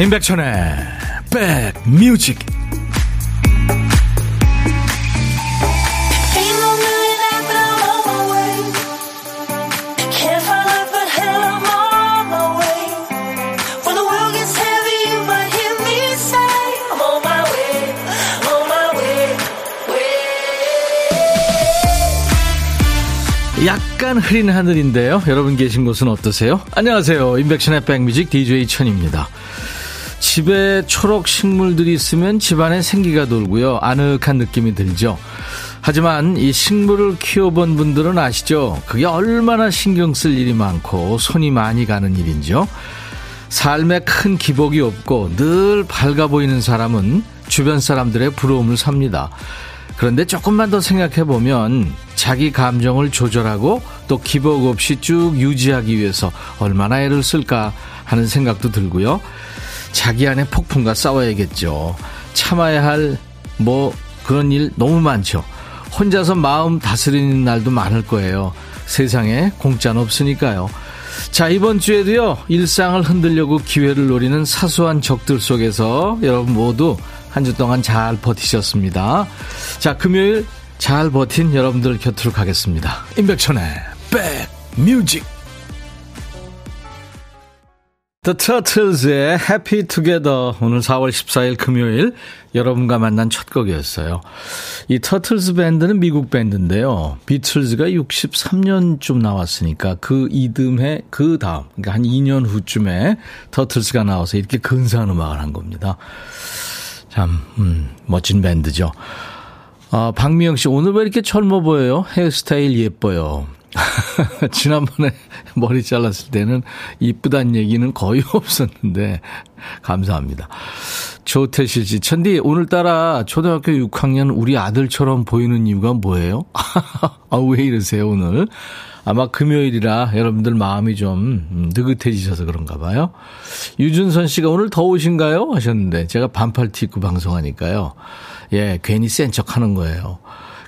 임백천의 백뮤직 약간 흐린 하늘인데요. 여러분 계신 곳은 어떠세요? 안녕하세요. 임백천의 백뮤직 DJ 천입니다. 집에 초록 식물들이 있으면 집안에 생기가 돌고요. 아늑한 느낌이 들죠. 하지만 이 식물을 키워본 분들은 아시죠? 그게 얼마나 신경 쓸 일이 많고 손이 많이 가는 일인지요. 삶에 큰 기복이 없고 늘 밝아 보이는 사람은 주변 사람들의 부러움을 삽니다. 그런데 조금만 더 생각해 보면 자기 감정을 조절하고 또 기복 없이 쭉 유지하기 위해서 얼마나 애를 쓸까 하는 생각도 들고요. 자기 안에 폭풍과 싸워야겠죠. 참아야 할 뭐 그런 일 너무 많죠. 혼자서 마음 다스리는 날도 많을 거예요. 세상에 공짜는 없으니까요. 자, 이번 주에도요, 일상을 흔들려고 기회를 노리는 사소한 적들 속에서 여러분 모두 한 주 동안 잘 버티셨습니다. 자, 금요일 잘 버틴 여러분들 곁으로 가겠습니다. 임백천의 백 뮤직 The Turtles의 Happy Together 오늘 4월 14일 금요일 여러분과 만난 첫 곡이었어요. 이 터틀스 밴드는 미국 밴드인데요. 비틀즈가 63년쯤 나왔으니까 그 이듬해 그 다음 그러니까 한 2년 후쯤에 터틀스가 나와서 이렇게 근사한 음악을 한 겁니다. 참 음, 멋진 밴드죠. 아, 박미영 씨 오늘 왜 이렇게 젊어 보여요? 헤어스타일 예뻐요. 지난번에 머리 잘랐을 때는 이쁘단 얘기는 거의 없었는데 감사합니다. 조태실 씨, 천디 오늘따라 초등학교 6학년 우리 아들처럼 보이는 이유가 뭐예요? 아, 왜 이러세요 오늘? 아마 금요일이라 여러분들 마음이 좀 느긋해지셔서 그런가 봐요. 유준선 씨가 오늘 더우신가요? 하셨는데 제가 반팔 티 입고 방송하니까요. 예, 괜히 센 척 하는 거예요.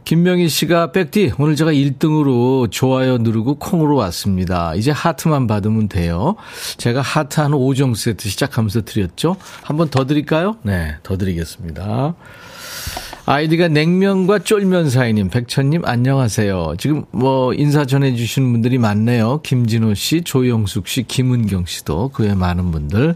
김명희 씨가 백디 오늘 제가 1등으로 좋아요 누르고 콩으로 왔습니다. 이제 하트만 받으면 돼요. 제가 하트 한 5종 세트 시작하면서 드렸죠. 한 번 더 드릴까요? 네, 더 드리겠습니다. 아이디가 냉면과 쫄면 사이님, 백천님 안녕하세요. 지금 뭐 인사 전해 주시는 분들이 많네요. 김진호 씨, 조영숙 씨, 김은경 씨도 그외 많은 분들.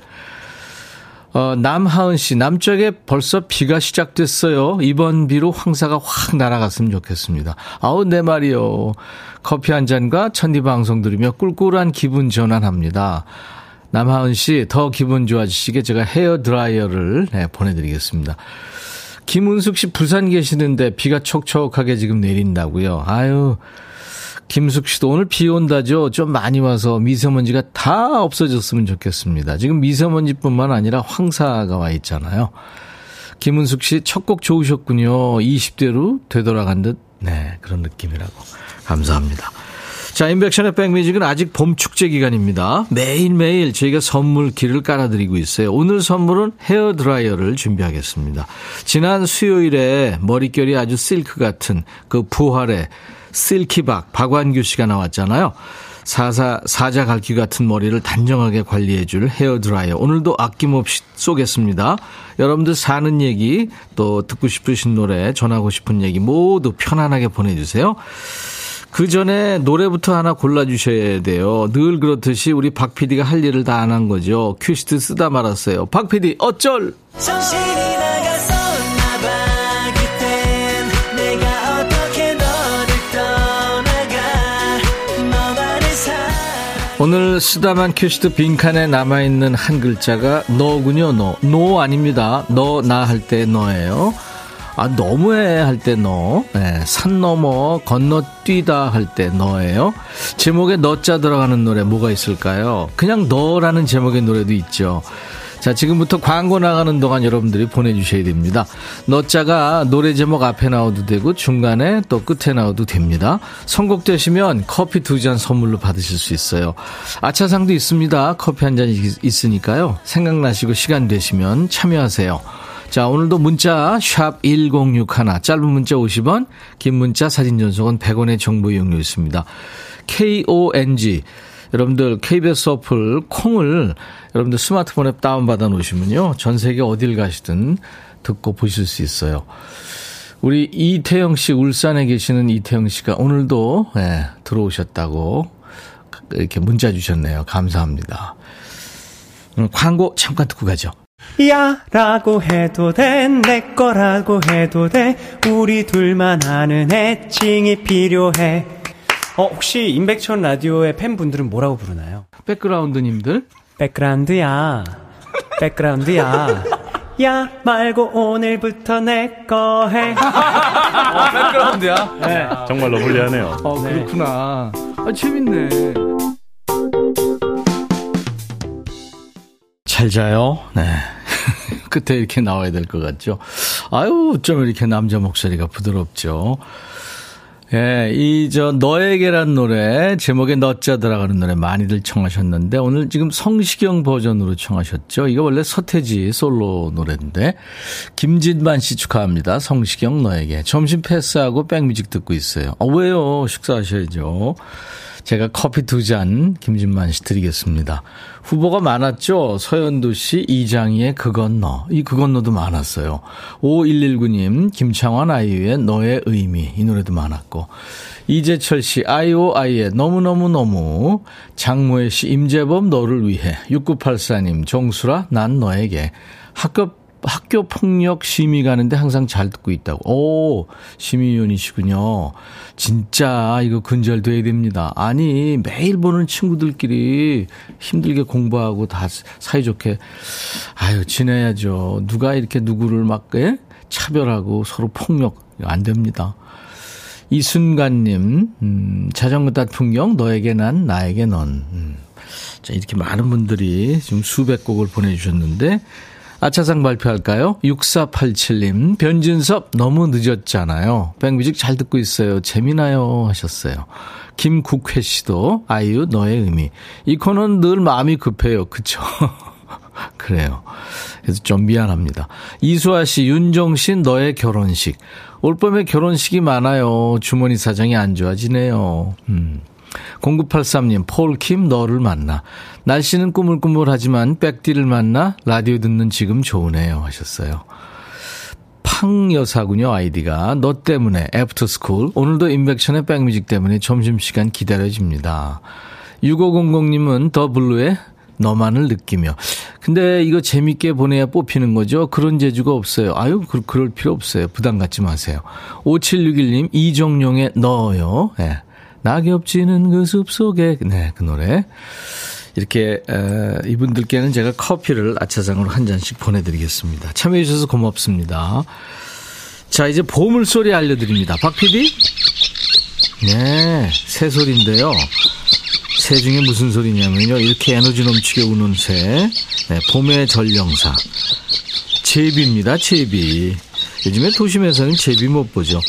어, 남하은 씨, 남쪽에 벌써 비가 시작됐어요. 이번 비로 황사가 확 날아갔으면 좋겠습니다. 아우, 내 말이요. 커피 한 잔과 천디 방송 들으며 꿀꿀한 기분 전환합니다. 남하은 씨, 더 기분 좋아지시게 제가 헤어 드라이어를 네, 보내드리겠습니다. 김은숙 씨, 부산 계시는데 비가 촉촉하게 지금 내린다고요. 아유, 김숙 씨도 오늘 비 온다죠. 좀 많이 와서 미세먼지가 다 없어졌으면 좋겠습니다. 지금 미세먼지뿐만 아니라 황사가 와 있잖아요. 김은숙 씨 첫 곡 좋으셨군요. 20대로 되돌아간 듯, 네, 그런 느낌이라고. 감사합니다. 자, 임백천의 백뮤직은 아직 봄 축제 기간입니다. 매일매일 저희가 선물 길을 깔아드리고 있어요. 오늘 선물은 헤어 드라이어를 준비하겠습니다. 지난 수요일에 머릿결이 아주 실크 같은 그 부활의 실키박 박완규 씨가 나왔잖아요. 사사, 사자 갈기 같은 머리를 단정하게 관리해줄 헤어 드라이어. 오늘도 아낌없이 쏘겠습니다. 여러분들 사는 얘기, 또 듣고 싶으신 노래, 전하고 싶은 얘기 모두 편안하게 보내주세요. 그 전에 노래부터 하나 골라주셔야 돼요. 늘 그렇듯이 우리 박 PD가 할 일을 다 안 한 거죠. 큐시트 쓰다 말았어요. 박 PD, 어쩔! 정신이 오늘 쓰다만 큐시트 빈칸에 남아있는 한 글자가 너군요, 너. 노 아닙니다. 너, 나 할 때 너예요. 아, 너무해 할 때 너. 네, 산 넘어 건너뛰다 할 때 너예요. 제목에 너자 들어가는 노래 뭐가 있을까요? 그냥 너라는 제목의 노래도 있죠. 자, 지금부터 광고 나가는 동안 여러분들이 보내주셔야 됩니다. 너자가 노래 제목 앞에 나와도 되고 중간에 또 끝에 나와도 됩니다. 선곡되시면 커피 두 잔 선물로 받으실 수 있어요. 아차상도 있습니다. 커피 한 잔 있으니까요. 생각나시고 시간 되시면 참여하세요. 자, 오늘도 문자 샵 1061, 짧은 문자 50원, 긴 문자 사진 전송은 100원의 정보 이용료 있습니다. KONG 여러분들 KBS 어플 콩을 여러분들 스마트폰에 다운받아 놓으시면요. 전 세계 어딜 가시든 듣고 보실 수 있어요. 우리 이태영 씨, 울산에 계시는 이태영 씨가 오늘도 네, 들어오셨다고 이렇게 문자 주셨네요. 감사합니다. 광고 잠깐 듣고 가죠. 야 라고 해도 돼 내 거라고 해도 돼 우리 둘만 아는 애칭이 필요해 어 혹시 임백천 라디오의 팬분들은 뭐라고 부르나요? 백그라운드님들 백그라운드야 백그라운드야 야 말고 오늘부터 내 거 해. 어, 백그라운드야. 네. 정말로 불리하네요. 어, 그렇구나. 아, 재밌네. 잘 자요. 네. 끝에 이렇게 나와야 될 것 같죠. 아유, 어쩜 이렇게 남자 목소리가 부드럽죠. 예, 이, 저, 너에게란 노래, 제목에 너자 들어가는 노래 많이들 청하셨는데, 오늘 지금 성시경 버전으로 청하셨죠. 이거 원래 서태지 솔로 노래인데, 김진만 씨 축하합니다. 성시경 너에게. 점심 패스하고 백뮤직 듣고 있어요. 어, 왜요? 식사하셔야죠. 제가 커피 두 잔 김진만 씨 드리겠습니다. 후보가 많았죠. 서현도 씨, 이장희의 그건 너. 이 그건 너도 많았어요. 5119님, 김창완 아이유의 너의 의미. 이 노래도 많았고. 이재철 씨, 아이오아이의 너무너무너무. 장모혜 씨, 임재범 너를 위해. 6984님, 정수라, 난 너에게. 학급 학교 폭력 심의 가는데 항상 잘 듣고 있다고. 오, 심의위원이시군요. 진짜 이거 근절돼야 됩니다. 아니, 매일 보는 친구들끼리 힘들게 공부하고 다 사이좋게, 아유, 지내야죠. 누가 이렇게 누구를 막, 예? 차별하고 서로 폭력, 안 됩니다. 이순간님, 음, 자전거 탓 풍경, 너에게 난, 나에게 넌. 음. 자, 이렇게 많은 분들이 지금 수백 곡을 보내주셨는데, 아차상 발표할까요? 6487님, 변진섭 너무 늦었잖아요. 백뮤직 잘 듣고 있어요. 재미나요? 하셨어요. 김국회 씨도 아이유 너의 의미. 이 코너는 늘 마음이 급해요. 그쵸? 그래요. 그래서 좀 미안합니다. 이수아 씨, 씨, 너의 결혼식. 올 봄에 결혼식이 많아요. 주머니 사정이 안 좋아지네요. 음. 0983님, 폴킴 너를 만나. 날씨는 꾸물꾸물하지만 백디를 만나 라디오 듣는 지금 좋으네요 하셨어요. 팡 여사군요 아이디가 너 때문에 애프터스쿨 오늘도 임백천의 백뮤직 때문에 점심시간 기다려집니다. 6500님은 더 블루의 너만을 느끼며. 근데 이거 재밌게 보내야 뽑히는 거죠? 그런 재주가 없어요. 아유, 그, 그럴 필요 없어요. 부담 갖지 마세요. 5761님, 이정용의 너요. 네. 낙엽 지는 그 숲 속에. 네, 그 노래. 이렇게 에, 이분들께는 제가 커피를 아차상으로 한 잔씩 보내드리겠습니다. 참여해 주셔서 고맙습니다. 자 이제 보물 소리 알려드립니다. 박 PD? 네, 새소리인데요. 새 중에 무슨 소리냐면요. 이렇게 에너지 넘치게 우는 새. 네, 봄의 전령사. 제비입니다. 제비. 요즘에 도심에서는 제비 못 보죠.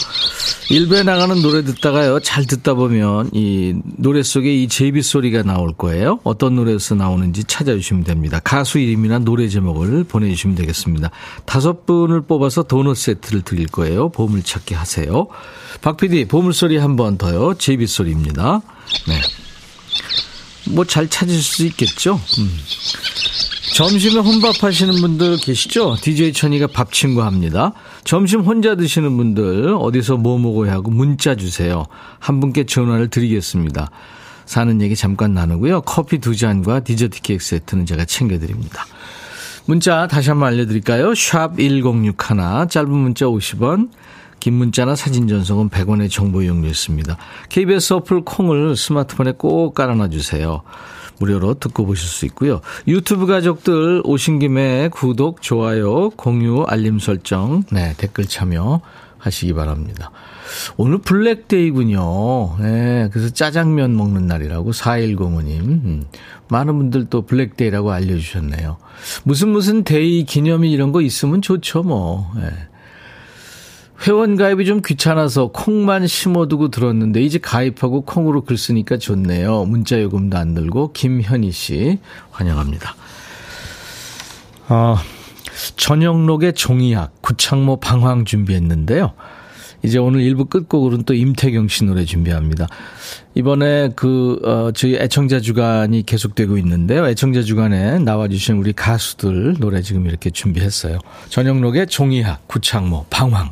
일부에 나가는 노래 듣다가요, 잘 듣다 보면 이 노래 속에 이 제비 소리가 나올 거예요. 어떤 노래에서 나오는지 찾아주시면 됩니다. 가수 이름이나 노래 제목을 보내주시면 되겠습니다. 다섯 분을 뽑아서 도넛 세트를 드릴 거예요. 보물찾기 하세요. 박 PD, 보물소리 한 번 더요. 제비 소리입니다. 네. 뭐 잘 찾으실 수 있겠죠? 음. 점심에 혼밥 하시는 분들 계시죠? DJ 천이가 밥 친구 합니다. 점심 혼자 드시는 분들 어디서 뭐 먹어야 하고 문자 주세요. 한 분께 전화를 드리겠습니다. 사는 얘기 잠깐 나누고요. 커피 두 잔과 디저트 케이크 세트는 제가 챙겨드립니다. 문자 다시 한번 알려드릴까요? 샵 1061, 짧은 문자 50원, 긴 문자나 사진 전송은 100원의 정보 이용료 있습니다. KBS 어플 콩을 스마트폰에 꼭 깔아놔 주세요. 무료로 듣고 보실 수 있고요. 유튜브 가족들 오신 김에 구독, 좋아요, 공유, 알림 설정, 네, 댓글 참여 하시기 바랍니다. 오늘 블랙데이군요. 네, 그래서 짜장면 먹는 날이라고 4105님. 음, 많은 분들 또 블랙데이라고 알려주셨네요. 무슨 무슨 day 기념일 이런 거 있으면 좋죠, 뭐. 네. 회원 가입이 좀 귀찮아서 콩만 심어두고 들었는데 이제 가입하고 콩으로 글 쓰니까 좋네요. 문자 요금도 안 들고 김현희 씨 환영합니다. 어, 전영록의 종이학 구창모 방황 준비했는데요. 이제 오늘 1부 끝곡으로는 또 임태경 씨 노래 준비합니다. 이번에 그, 어, 저희 애청자 주간이 계속되고 있는데요. 애청자 주간에 나와주신 우리 가수들 노래 지금 이렇게 준비했어요. 전영록의 종이학, 구창모, 방황.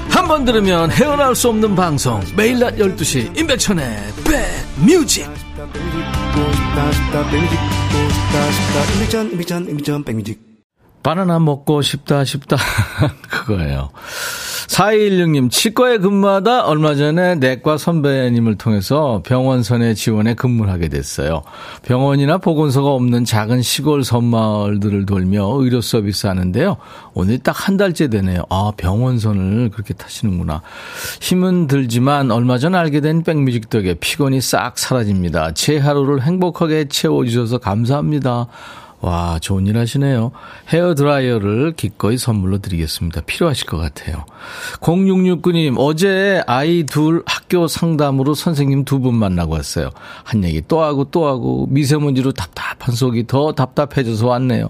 한 번 들으면 헤어나올 수 없는 방송. 매일 낮 12시 임백천의 백뮤직. 바나나 먹고 싶다 싶다. 그거예요 4216님, 치과에 근무하다 얼마 전에 내과 선배님을 통해서 병원선에 지원해 근무를 하게 됐어요. 병원이나 보건소가 없는 작은 시골 섬마을들을 돌며 의료 서비스 하는데요. 오늘 딱 한 달째 되네요. 아, 병원선을 그렇게 타시는구나. 힘은 들지만 얼마 전 알게 된 백뮤직 덕에 피곤이 싹 사라집니다. 제 하루를 행복하게 채워주셔서 감사합니다. 와, 좋은 일 하시네요. 헤어 드라이어를 기꺼이 선물로 드리겠습니다. 필요하실 것 같아요. 0669님, 어제 아이 둘 학교 상담으로 선생님 두 분 만나고 왔어요. 한 얘기 또 하고 또 하고 미세먼지로 답답한 속이 더 답답해져서 왔네요.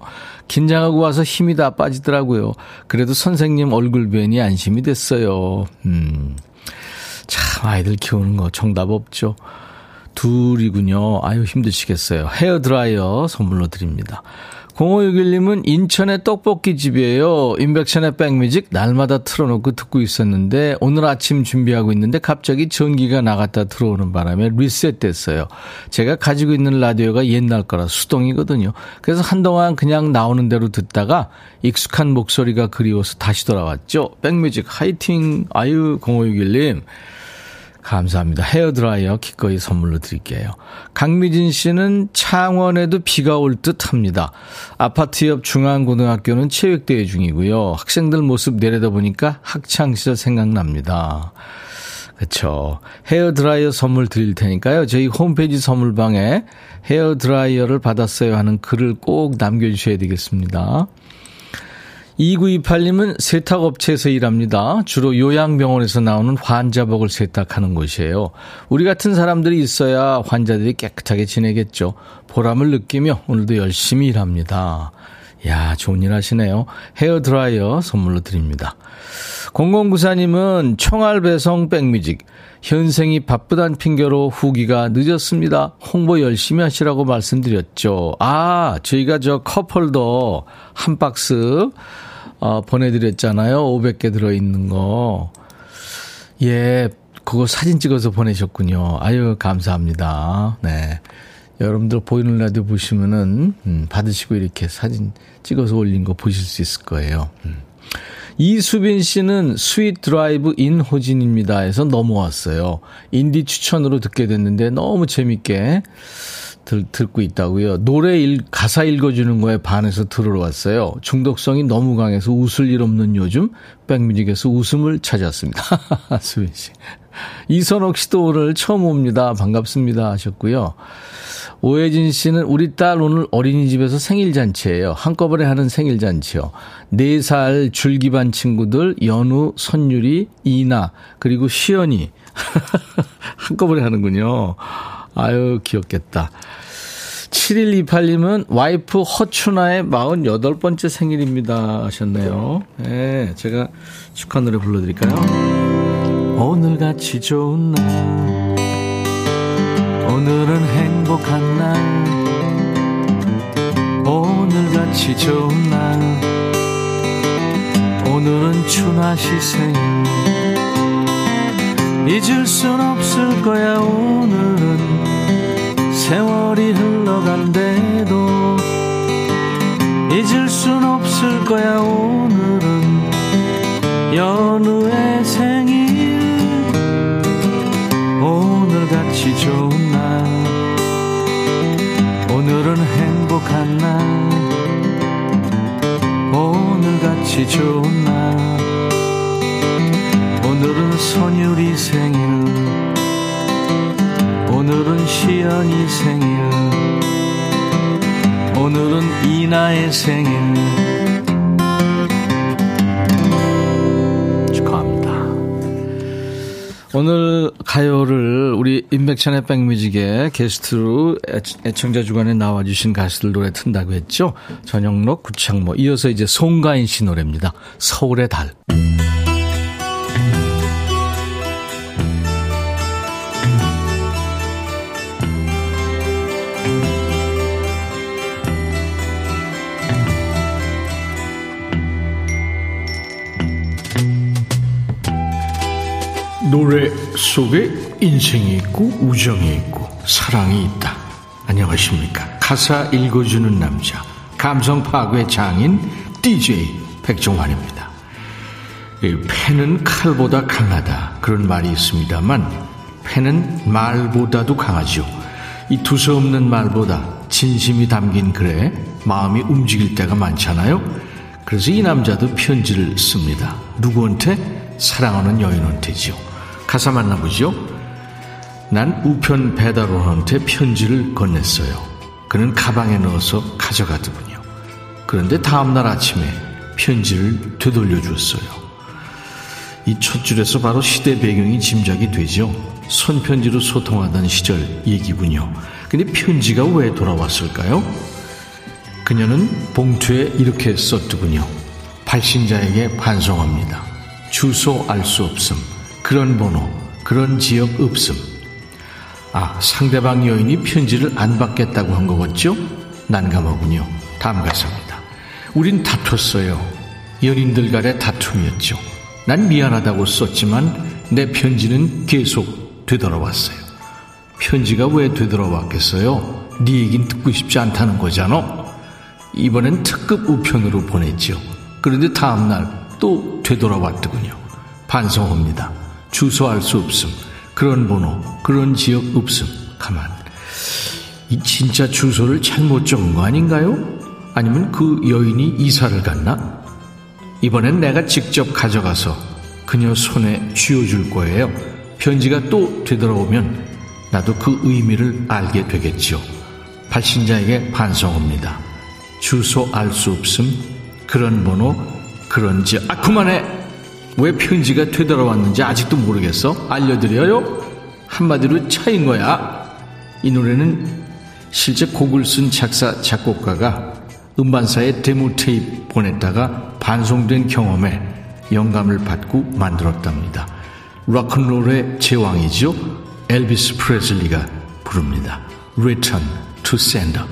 긴장하고 와서 힘이 다 빠지더라고요. 그래도 선생님 얼굴 뵈니 안심이 됐어요. 음. 참, 아이들 키우는 거 정답 없죠. 둘이군요. 아유, 힘드시겠어요. 헤어드라이어 선물로 드립니다. 0561님은 인천의 떡볶이 집이에요. 인백션의 백뮤직 날마다 틀어놓고 듣고 있었는데 오늘 아침 준비하고 있는데 갑자기 전기가 나갔다 들어오는 바람에 리셋됐어요. 제가 가지고 있는 라디오가 옛날 거라 수동이거든요. 그래서 한동안 그냥 나오는 대로 듣다가 익숙한 목소리가 그리워서 다시 돌아왔죠. 백뮤직 화이팅! 아유 0561님. 감사합니다. 헤어드라이어 기꺼이 선물로 드릴게요. 강미진 씨는 창원에도 비가 올 듯 합니다. 아파트 옆 중앙고등학교는 체육대회 중이고요. 학생들 모습 내려다보니까 학창시절 생각납니다. 그렇죠. 헤어드라이어 선물 드릴 테니까요. 저희 홈페이지 선물방에 헤어드라이어를 받았어요 하는 글을 꼭 남겨주셔야 되겠습니다. 2928님은 세탁업체에서 일합니다. 주로 요양병원에서 나오는 환자복을 세탁하는 곳이에요. 우리 같은 사람들이 있어야 환자들이 깨끗하게 지내겠죠. 보람을 느끼며 오늘도 열심히 일합니다. 야, 좋은 일 하시네요. 헤어 드라이어 선물로 드립니다. 0094님은 총알 배송 백뮤직. 현생이 바쁘단 핑계로 후기가 늦었습니다. 홍보 열심히 하시라고 말씀드렸죠. 아, 저희가 저 컵홀더 한 박스 어, 보내드렸잖아요. 500개 들어있는 거. 예, 그거 사진 찍어서 보내셨군요. 아유, 감사합니다. 네. 여러분들 보이는 라디오 보시면은, 음, 받으시고 이렇게 사진 찍어서 올린 거 보실 수 있을 거예요. 음. 이수빈 씨는 스윗 드라이브 인 호진입니다. 해서 넘어왔어요. 인디 추천으로 듣게 됐는데 너무 재밌게 들, 듣고 있다고요. 노래 일, 가사 읽어주는 거에 반해서 들으러 왔어요. 중독성이 너무 강해서 웃을 일 없는 요즘 백뮤직에서 웃음을 찾았습니다. 수빈 씨. 이선옥 씨도 오늘 처음 옵니다. 반갑습니다 하셨고요. 오혜진 씨는 우리 딸 오늘 어린이집에서 생일잔치예요. 한꺼번에 하는 생일잔치요. 4살 줄기반 친구들 연우, 선율이, 이나 그리고 시연이 한꺼번에 하는군요. 아유, 귀엽겠다. 7128님은 와이프 허춘아의 48번째 생일입니다 하셨네요. 네, 제가 축하 노래 불러드릴까요? 오늘같이 좋은 날 오늘은 행복한 날 오늘같이 좋은 날 오늘은 춘아 시 생일 잊을 순 없을 거야 오늘은 세월이 흘러간대도 잊을 순 없을 거야 오늘은. 연우의 생일. 오늘같이 좋은 날. 오늘은 행복한 날. 오늘같이 좋은 날. 오늘은 선율이 생일 오늘은 시연이 생일. 오늘은 이나의 생일. 축하합니다. 오늘 가요를 우리 인백천의 백뮤직에 게스트로 애청자 주간에 나와주신 가수들 노래 튼다고 했죠? 전영록 구창모 이어서 이제 송가인 씨 노래입니다. 서울의 달 노래 속에 인생이 있고 우정이 있고 사랑이 있다. 안녕하십니까. 가사 읽어주는 남자 감성 파괴 장인 DJ 백종환입니다. 펜은 칼보다 강하다 그런 말이 있습니다만 펜은 말보다도 강하죠. 이 두서없는 말보다 진심이 담긴 글에 마음이 움직일 때가 많잖아요. 그래서 이 남자도 편지를 씁니다. 누구한테? 사랑하는 여인한테죠. 가사 만나보죠. 난 우편 배달원한테 편지를 건넸어요. 그는 가방에 넣어서 가져가더군요. 그런데 다음날 아침에 편지를 되돌려 줬어요. 이 첫 줄에서 바로 시대 배경이 짐작이 되죠. 손편지로 소통하던 시절 얘기군요. 근데 편지가 왜 돌아왔을까요? 그녀는 봉투에 이렇게 썼더군요. 발신자에게 반송합니다. 주소 알 수 없음. 그런 번호, 그런 지역 없음. 아, 상대방 여인이 편지를 안 받겠다고 한 거겠죠? 난감하군요. 다음 가사입니다. 우린 다퉜어요. 연인들 간의 다툼이었죠. 난 미안하다고 썼지만 내 편지는 계속 되돌아왔어요. 편지가 왜 되돌아왔겠어요? 네 얘긴 듣고 싶지 않다는 거잖아. 이번엔 특급 우편으로 보냈죠. 그런데 다음날 또 되돌아왔더군요. 반성합니다. 주소 알 수 없음. 그런 번호, 그런 지역 없음. 가만. 이 진짜 주소를 잘못 적은 거 아닌가요? 아니면 그 여인이 이사를 갔나? 이번엔 내가 직접 가져가서 그녀 손에 쥐어줄 거예요. 편지가 또 되돌아오면 나도 그 의미를 알게 되겠죠. 발신자에게 반성합니다. 주소 알 수 없음, 그런 번호, 그런 지역. 아, 그만해! 왜 편지가 되돌아왔는지 아직도 모르겠어? 알려드려요? 한마디로 차인 거야. 이 노래는 실제 곡을 쓴 작사, 작곡가가 음반사에 데모 테이프 보냈다가 반송된 경험에 영감을 받고 만들었답니다. 락큰롤의 제왕이죠. 엘비스 프레슬리가 부릅니다. Return to Sender.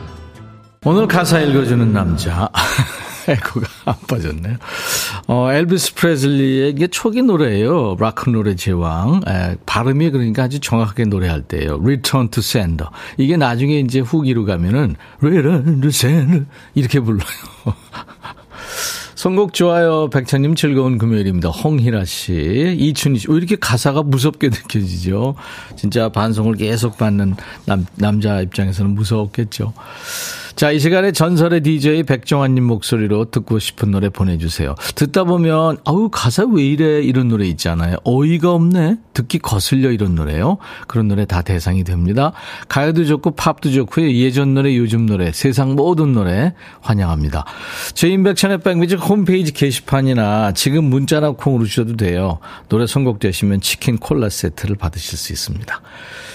오늘 가사 읽어주는 남자. 에코가 안 빠졌네요. 어, 엘비스 프레슬리의 이게 초기 노래예요. 락큰롤의 제왕. 에, 발음이 그러니까 아주 정확하게 노래할 때예요. Return to Sender. 이게 나중에 이제 후기로 가면은 Return to Sender 이렇게 불러요. 선곡 좋아요. 백찬님 즐거운 금요일입니다. 홍희라 씨. 이춘희 씨. 왜 이렇게 가사가 무섭게 느껴지죠? 진짜 반송을 계속 받는 남, 남자 입장에서는 무서웠겠죠. 자, 이 시간에 전설의 DJ 백정환님 목소리로 듣고 싶은 노래 보내주세요. 듣다 보면, 아우, 가사 왜 이래? 이런 노래 있잖아요. 어이가 없네? 듣기 거슬려 이런 노래요. 그런 노래 다 대상이 됩니다. 가요도 좋고 팝도 좋고요. 예전 노래, 요즘 노래, 세상 모든 노래 환영합니다. 저희 인백천의 백뮤직 홈페이지 게시판이나 지금 문자나 콩으로 주셔도 돼요. 노래 선곡되시면 치킨 콜라 세트를 받으실 수 있습니다.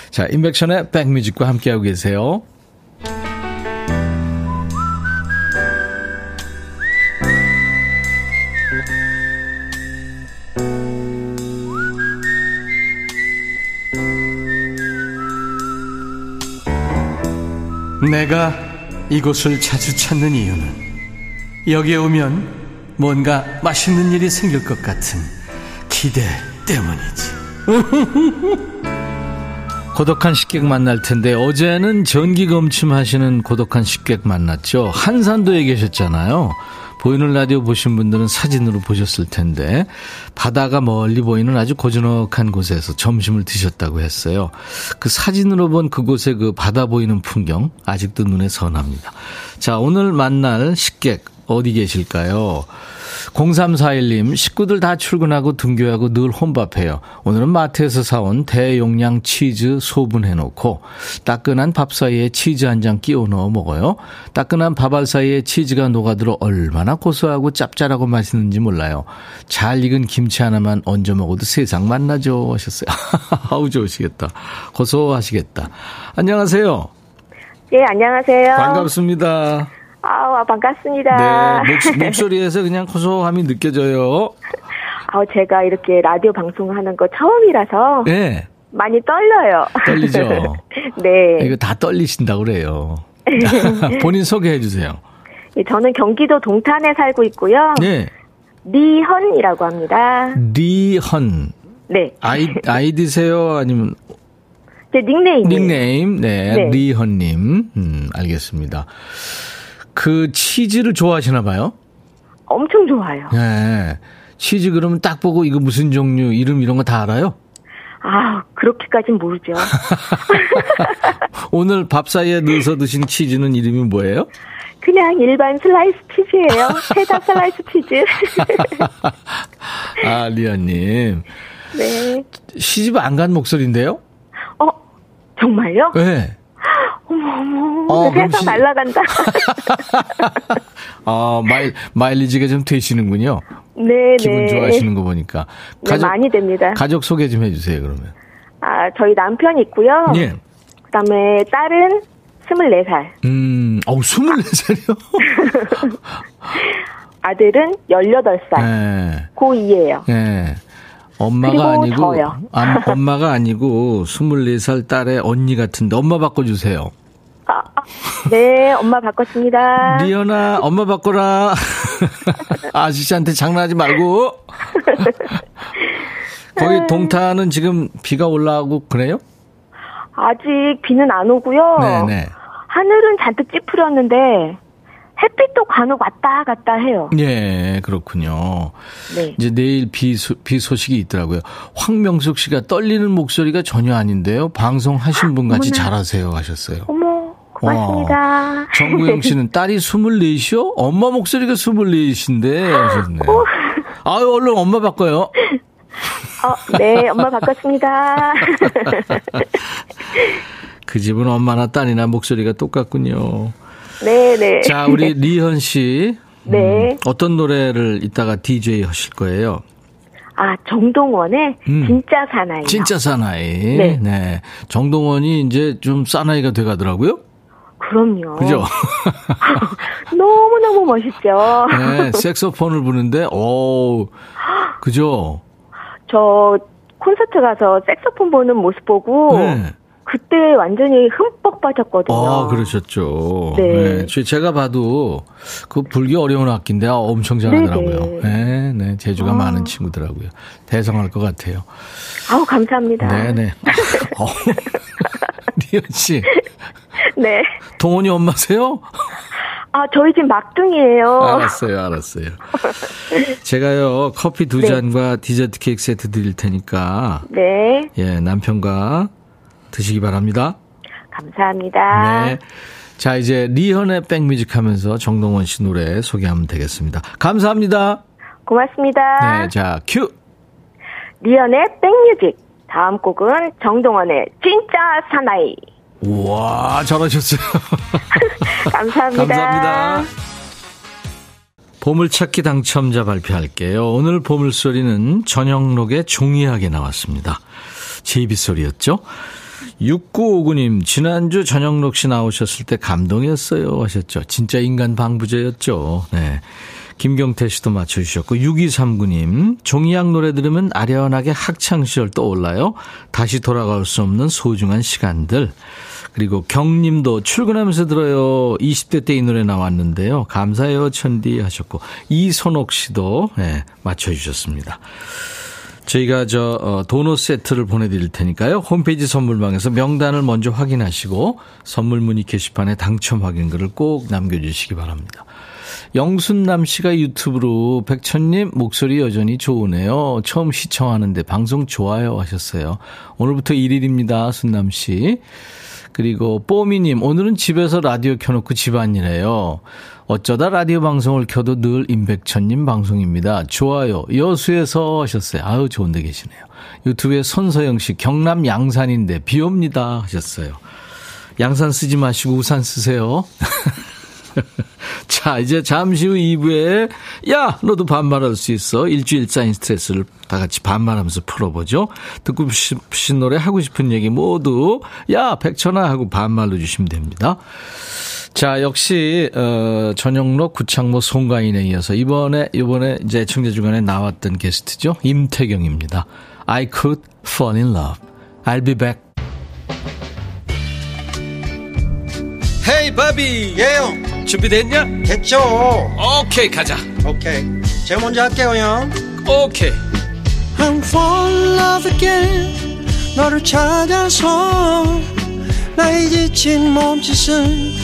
자, 인백천의 백뮤직과 함께하고 계세요. 내가 이곳을 자주 찾는 이유는 여기에 오면 뭔가 맛있는 일이 생길 것 같은 기대 때문이지. 고독한 식객 만날 텐데 어제는 전기 검침 하시는 고독한 식객 만났죠. 한산도에 계셨잖아요. 보이는 라디오 보신 분들은 사진으로 보셨을 텐데 바다가 멀리 보이는 아주 고즈넉한 곳에서 점심을 드셨다고 했어요. 그 사진으로 본 그곳의 그 바다 보이는 풍경 아직도 눈에 선합니다. 자, 오늘 만날 식객 어디 계실까요? 0341님, 식구들 다 출근하고 등교하고 늘 혼밥해요. 오늘은 마트에서 사온 대용량 치즈 소분해놓고 따끈한 밥 사이에 치즈 한 장 끼워 넣어 먹어요. 따끈한 밥알 사이에 치즈가 녹아들어 얼마나 고소하고 짭짤하고 맛있는지 몰라요. 잘 익은 김치 하나만 얹어 먹어도 세상 만나죠 하셨어요. 아우 좋으시겠다. 고소하시겠다. 안녕하세요. 예, 안녕하세요. 반갑습니다. 아우, 반갑습니다. 네, 목, 목소리에서 그냥 고소함이 느껴져요. 아우, 제가 이렇게 라디오 방송하는 거 처음이라서 네. 많이 떨려요. 떨리죠? 네. 이거 다 떨리신다고 그래요. 본인 소개해 주세요. 예, 저는 경기도 동탄에 살고 있고요. 네. 리헌이라고 합니다. 리헌. 네. 아이, 아이디세요? 아니면 제 닉네임이에요. 닉네임? 네. 네. 리헌님. 음, 알겠습니다. 그 치즈를 좋아하시나 봐요? 엄청 좋아요. 네. 치즈 그러면 딱 보고 이거 무슨 종류, 이름 이런 거 다 알아요? 아, 그렇게까진 모르죠. 오늘 밥 사이에 넣어서 드신 치즈는 이름이 뭐예요? 그냥 일반 슬라이스 치즈예요. 체다 슬라이스 치즈. 아, 리언님. 네. 시집 안 간 목소리인데요? 어, 정말요? 네. 어머, 어머. 어, 세상 시- 날라간다. 아, 마일, 마일리지가 좀 되시는군요. 네, 기분 네. 좋아하시는 거 보니까. 네, 많이 됩니다. 가족 소개 좀 해주세요, 그러면. 아, 저희 남편이 있고요. 예. 그 다음에 딸은 24살, 음, 어우, 24살이요? 아들은 18살, 네. 고2예요. 예. 엄마가 아니고. 아, 엄마가 아니고, 24살 딸의 언니 같은데, 엄마 바꿔 주세요. 아, 아, 네, 엄마 바꿨습니다. 리연아, 엄마 바꿔라. 아저씨한테 장난하지 말고. 거기 동탄은 지금 비가 올라오고 그래요? 아직 비는 안 오고요. 네네. 하늘은 잔뜩 찌푸렸는데 햇빛도 간혹 왔다 갔다 해요. 예, 그렇군요. 네. 이제 내일 비, 소, 비 소식이 있더라고요. 황명숙 씨가 떨리는 목소리가 전혀 아닌데요. 방송하신 분 같이 어머나. 잘하세요 하셨어요. 어머, 고맙습니다. 정구영 씨는 딸이 24이요? 엄마 목소리가 24이신데 하셨네. 아유, 얼른 엄마 바꿔요. 어, 네, 엄마 바꿨습니다. 그 집은 엄마나 딸이나 목소리가 똑같군요. 네, 네. 자, 우리 리현 씨. 음, 네. 어떤 노래를 이따가 DJ 하실 거예요? 아, 정동원의 음. 진짜 사나이. 진짜 사나이. 네. 정동원이 이제 좀 사나이가 돼 가더라고요. 그럼요. 그죠? 너무너무 멋있죠. 네, 색소폰을 부는데, 오, 그죠? 저 콘서트 가서 색소폰 보는 모습 보고 네. 그때 완전히 흠뻑 빠졌거든요. 아, 그러셨죠. 네. 제- 제가 봐도 그 불기 어려운 악기인데 아, 엄청 잘하더라고요. 네네. 네, 네. 재주가 아. 많은 친구더라고요. 대성할 것 같아요. 아우 감사합니다. 네네. 어, 리현 씨, 네. 동원이 엄마세요? 아 저희 집 막둥이에요. 알았어요, 알았어요. 제가요, 커피 두 네. 잔과 디저트 케이크 세트 드릴 테니까, 네. 예, 남편과 드시기 바랍니다. 감사합니다. 네. 자, 이제 리헌의 백뮤직 하면서 정동원 씨 노래 소개하면 되겠습니다. 감사합니다. 고맙습니다. 네, 자, 큐! 리헌의 백뮤직. 다음 곡은 정동원의 진짜 사나이. 우와, 잘하셨어요. 감사합니다. 감사합니다. 보물찾기 당첨자 발표할게요. 오늘 보물소리는 전영록의 종이하게 나왔습니다. 제비소리였죠? 6959님, 지난주 전영록 씨 나오셨을 때 감동이었어요. 하셨죠. 진짜 인간 방부제였죠. 네. 김경태 씨도 맞춰주셨고, 6239님, 종이학 노래 들으면 아련하게 학창시절 떠올라요. 다시 돌아갈 수 없는 소중한 시간들. 그리고 경님도 출근하면서 들어요. 20대 때 이 노래 나왔는데요. 감사해요, 천디 하셨고, 이선옥 씨도, 네, 맞춰주셨습니다. 저희가 저 어, 도넛 세트를 보내드릴 테니까요. 홈페이지 선물방에서 명단을 먼저 확인하시고 선물 문의 게시판에 당첨 확인글을 꼭 남겨주시기 바랍니다. 영순남 씨가 유튜브로 백천님 목소리 여전히 좋으네요. 처음 시청하는데 방송 좋아요 하셨어요. 오늘부터 1일입니다. 순남 씨. 그리고 뽀미님 오늘은 집에서 라디오 켜놓고 집안일해요. 어쩌다 라디오 방송을 켜도 늘 임백천님 방송입니다. 좋아요. 여수에서 하셨어요. 아유, 좋은데 계시네요. 유튜브에 손서영 씨, 경남 양산인데 비 옵니다 하셨어요. 양산 쓰지 마시고 우산 쓰세요. 자, 이제 잠시 후 2부에, 야, 너도 반말할 수 있어. 일주일 쌓인 스트레스를 다 같이 반말하면서 풀어보죠. 듣고 싶으신 노래, 하고 싶은 얘기 모두, 야, 백천아 하고 반말로 주시면 됩니다. 자, 역시, 어, 전영록, 구창모, 송가인에 이어서 이번에, 이번에 이제 청자 주간에 나왔던 게스트죠. 임태경입니다. I could fall in love. I'll be back. 헤이 바비 예영 준비됐냐? 됐죠 오케이 가자 오케이 제가 먼저 할게요 형 오케이 I'm fall in love again 너를 찾아서 나의 지친 몸짓은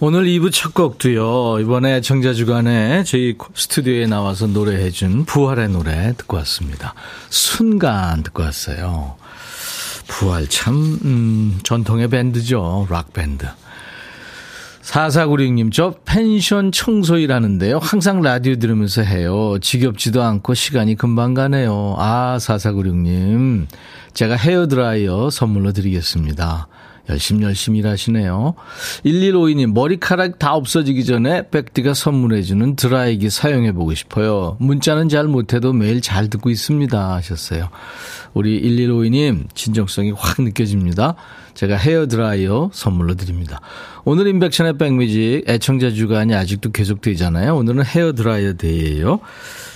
오늘 2부 첫 곡도요. 이번 애청자 주간에 저희 스튜디오에 나와서 노래해준 부활의 노래 듣고 왔습니다. 순간 듣고 왔어요. 부활 참 음, 전통의 밴드죠. 락 밴드. 4496님, 저 펜션 청소 일 하는데요. 항상 라디오 들으면서 해요. 지겹지도 않고 시간이 금방 가네요. 아, 4496님. 제가 헤어드라이어 선물로 드리겠습니다. 열심히 열심히 일하시네요. 1152님, 머리카락 다 없어지기 전에 백디가 선물해주는 드라이기 사용해보고 싶어요. 문자는 잘 못해도 매일 잘 듣고 있습니다. 하셨어요. 우리 1152님, 진정성이 확 느껴집니다. 제가 헤어드라이어 선물로 드립니다. 오늘 인백션의 백뮤직 애청자 주간이 아직도 계속되잖아요. 오늘은 헤어드라이어 Day예요.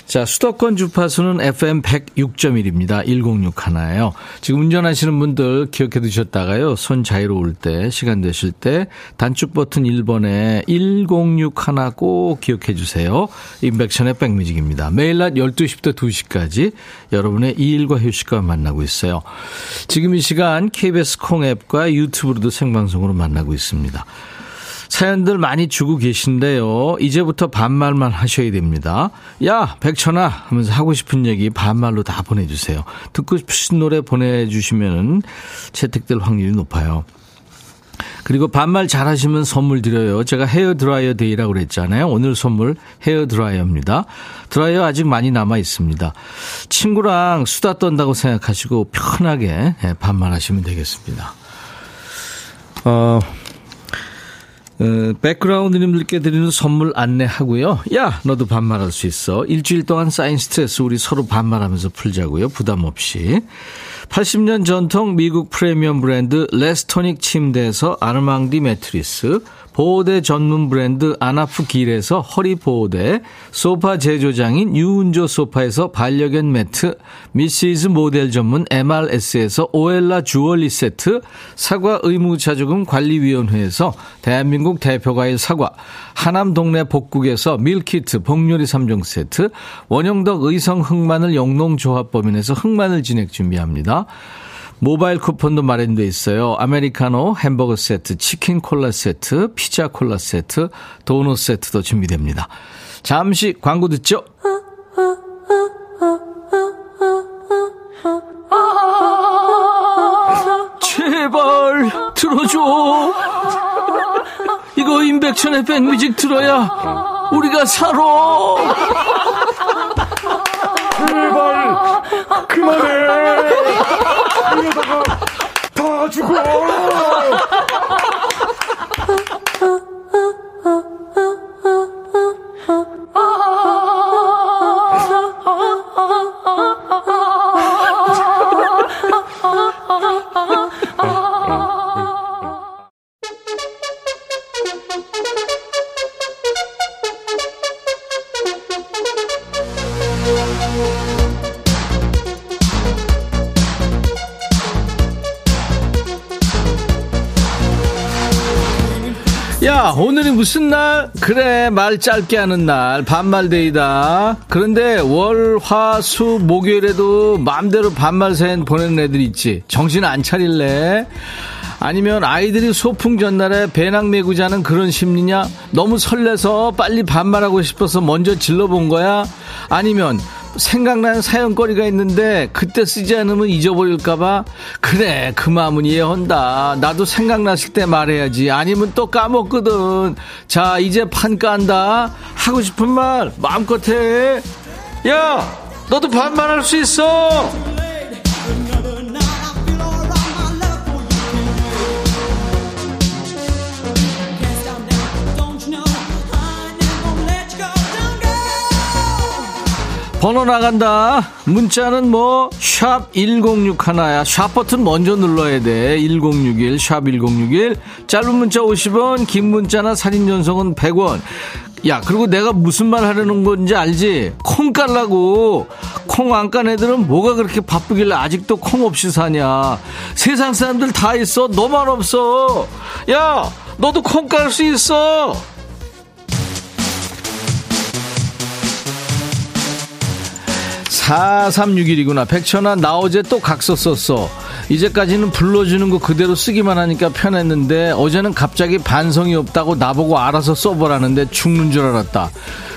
자, 수도권 주파수는 FM 106.1입니다. 106 하나예요. 지금 운전하시는 분들 기억해 두셨다가요. 손 자유로울 때, 시간 되실 때 단축 버튼 1번에 106 하나 꼭 기억해 주세요. 인백션의 백뮤직입니다. 매일 낮 12시부터 2시까지 여러분의 이 일과 휴식과 만나고 있어요. 지금 이 시간 KBS 콩 앱과 유튜브로도 생방송으로 만나고 있습니다. 사연들 많이 주고 계신데요. 이제부터 반말만 하셔야 됩니다. 야, 백천아! 하면서 하고 싶은 얘기 반말로 다 보내주세요. 듣고 싶으신 노래 보내주시면 채택될 확률이 높아요. 그리고 반말 잘하시면 선물 드려요. 제가 헤어 드라이어 Day라고 그랬잖아요. 오늘 선물 헤어 드라이어입니다. 드라이어 아직 많이 남아 있습니다. 친구랑 수다 떤다고 생각하시고 편하게 예, 반말하시면 되겠습니다. 어, 어, 백그라운드님들께 드리는 선물 안내하고요. 야, 너도 반말할 수 있어. 일주일 동안 쌓인 스트레스 우리 서로 반말하면서 풀자고요. 부담 없이. 80년 전통 미국 프리미엄 브랜드 레스토닉 침대에서 아르망디 매트리스. 보호대 전문 브랜드 아나프 길에서 허리 보호대, 소파 제조장인 유운조 소파에서 반려견 매트, 미시즈 모델 전문 MRS에서 오엘라 주얼리 세트, 사과 의무자조금 관리위원회에서 대한민국 대표과일 사과, 하남 동네 복국에서 밀키트 복요리 3종 세트, 원형덕 의성 흑마늘 영농조합법인에서 흑마늘 진액 준비합니다. 모바일 쿠폰도 마련돼 있어요. 아메리카노 햄버거 세트, 치킨 콜라 세트, 피자 콜라 세트, 도넛 세트도 준비됩니다. 잠시 광고 듣죠. 제발 들어줘. 이거 임백천의 백뮤직 들어야 우리가 살아. 제발 그만해. 이러다가 다 죽어 그래, 말 짧게 하는 날, 반말데이다. 그런데 월, 화, 수, 목요일에도 마음대로 반말 사연 보내는 애들 있지. 정신 안 차릴래? 아니면 아이들이 소풍 전날에 배낭 메고 자는 그런 심리냐? 너무 설레서 빨리 반말하고 싶어서 먼저 질러본 거야? 아니면 생각나는 사연거리가 있는데 그때 쓰지 않으면 잊어버릴까봐 그래 그 마음은 이해한다. 나도 생각났을 때 말해야지. 아니면 또 까먹거든. 자 이제 판 깐다. 하고 싶은 말 마음껏 해야 너도 반말할 수 있어 번호 나간다. 문자는 뭐, 샵 1061 하나야. 샵 버튼 먼저 눌러야 돼. 1061, 샵 1061. 짧은 문자 50원, 긴 문자나 사진 전송은 100원. 야, 그리고 내가 무슨 말 하려는 건지 알지? 콩 깔라고. 콩 안 깐 애들은 뭐가 그렇게 바쁘길래 아직도 콩 없이 사냐. 세상 사람들 다 있어. 너만 없어. 야, 너도 콩 깔 수 있어. 4361이구나. 백천아, 나 어제 또 각서 썼어. 이제까지는 불러주는 거 그대로 쓰기만 하니까 편했는데, 어제는 갑자기 반성이 없다고 나보고 알아서 써보라는데 죽는 줄 알았다.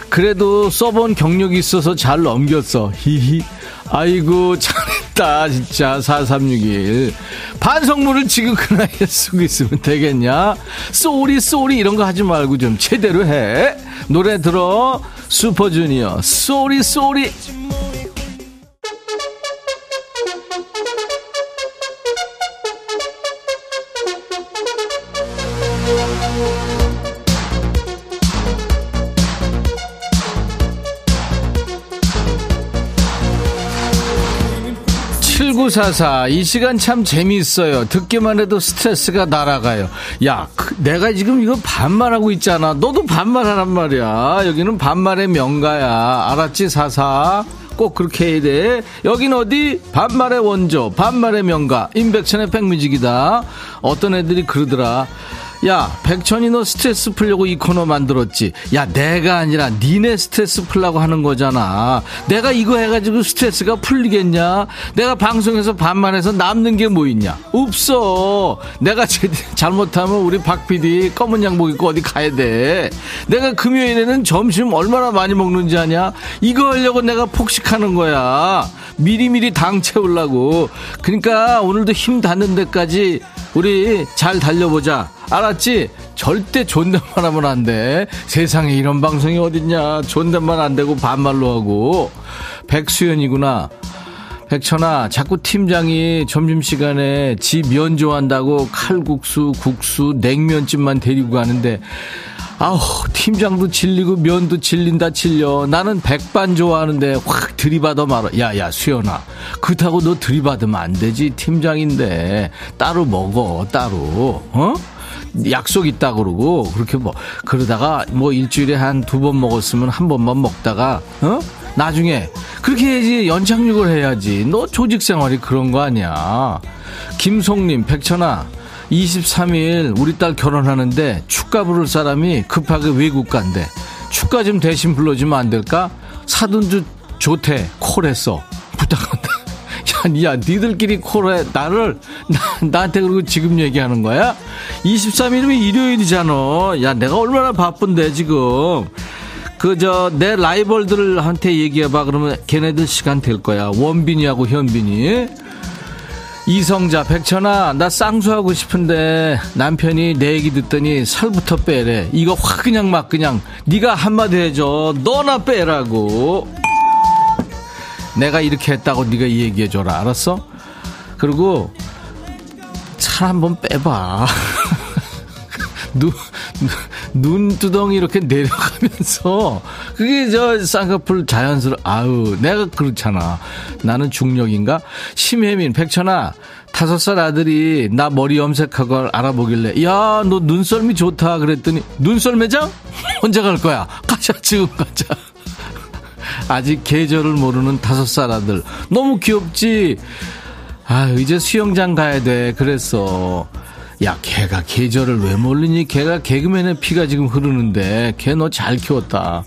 그래도 써본 경력이 있어서 잘 넘겼어. 히히. 아이고, 잘했다. 진짜. 4361. 반성문을 지금 그 나이에 쓰고 있으면 되겠냐? sorry, sorry 이런 거 하지 말고 좀 제대로 해. 노래 들어. 슈퍼주니어. Sorry, Sorry. 7944, 이 시간 참 재미있어요. 듣기만 해도 스트레스가 날아가요. 야, 그, 내가 지금 이거 반말하고 있잖아. 너도 반말하란 말이야. 여기는 반말의 명가야. 알았지, 사사? 꼭 그렇게 해야 돼. 여긴 어디? 반말의 원조, 반말의 명가, 임백천의 백뮤직이다. 어떤 애들이 그러더라. 야, 백천이 너 스트레스 풀려고 이 코너 만들었지. 야, 내가 아니라 니네 스트레스 풀라고 하는 거잖아. 내가 이거 해가지고 스트레스가 풀리겠냐? 내가 방송에서 반만해서 남는 게 뭐 있냐? 없어. 내가 잘못하면 우리 박 PD 검은 양복 입고 어디 가야 돼. 내가 금요일에는 점심 얼마나 많이 먹는지 아냐? 이거 하려고 내가 폭식하는 거야. 미리미리 당 채우려고. 그러니까 오늘도 힘 닿는 데까지 우리 잘 달려보자. 알았지? 절대 존댓말 하면 안 돼. 세상에 이런 방송이 어딨냐. 존댓말 안 되고 반말로 하고. 백수연이구나. 백천아, 자꾸 팀장이 점심시간에 지면 좋아한다고 칼국수, 국수, 냉면집만 데리고 가는데, 아우, 팀장도 질리고 면도 질린다 질려. 나는 백반 좋아하는데 확 들이받아 말아. 야, 야, 수연아. 그렇다고 너 들이받으면 안 되지. 팀장인데. 따로 먹어, 따로. 어? 약속 있다 그러고 그렇게 뭐 그러다가 뭐 일주일에 한 두 번 먹었으면 한 번만 먹다가 어? 나중에 그렇게 해야지 연착륙을 해야지. 너 조직 생활이 그런 거 아니야. 김송님 백천아 23일 우리 딸 결혼하는데 축가 부를 사람이 급하게 외국 간대. 축가 좀 대신 불러주면 안 될까? 사돈주 좋대. 콜했어 야, 야, 니들끼리 콜해. 나를, 나, 나한테 그리고 지금 얘기하는 거야? 23일이면 일요일이잖아. 야, 내가 얼마나 바쁜데, 지금. 그, 저, 내 라이벌들한테 얘기해봐. 그러면 걔네들 시간 될 거야. 원빈이하고 현빈이. 이성자, 백천아, 나 쌍수하고 싶은데 남편이 내 얘기 듣더니 살부터 빼래. 이거 확 그냥 막 그냥 네가 한마디 해줘. 너나 빼라고. 내가 이렇게 했다고 네가 얘기해 줘라. 알았어? 그리고 살 한번 빼봐. 눈, 눈두덩이 이렇게 내려가면서 그게 저 쌍꺼풀 자연스러워 아우 내가 그렇잖아 나는 중력인가 심혜민 백천아 다섯 살 아들이 나 머리 염색하고 알아보길래 야 너 눈썰미 좋다 그랬더니 눈썰 매장 언제 갈 거야 가자 지금 가자 아직 계절을 모르는 다섯 살 아들. 너무 귀엽지? 아, 이제 수영장 가야 돼. 그랬어. 야, 걔가 계절을 왜 모르니? 걔가 개그맨의 피가 지금 흐르는데, 걔 너 잘 키웠다.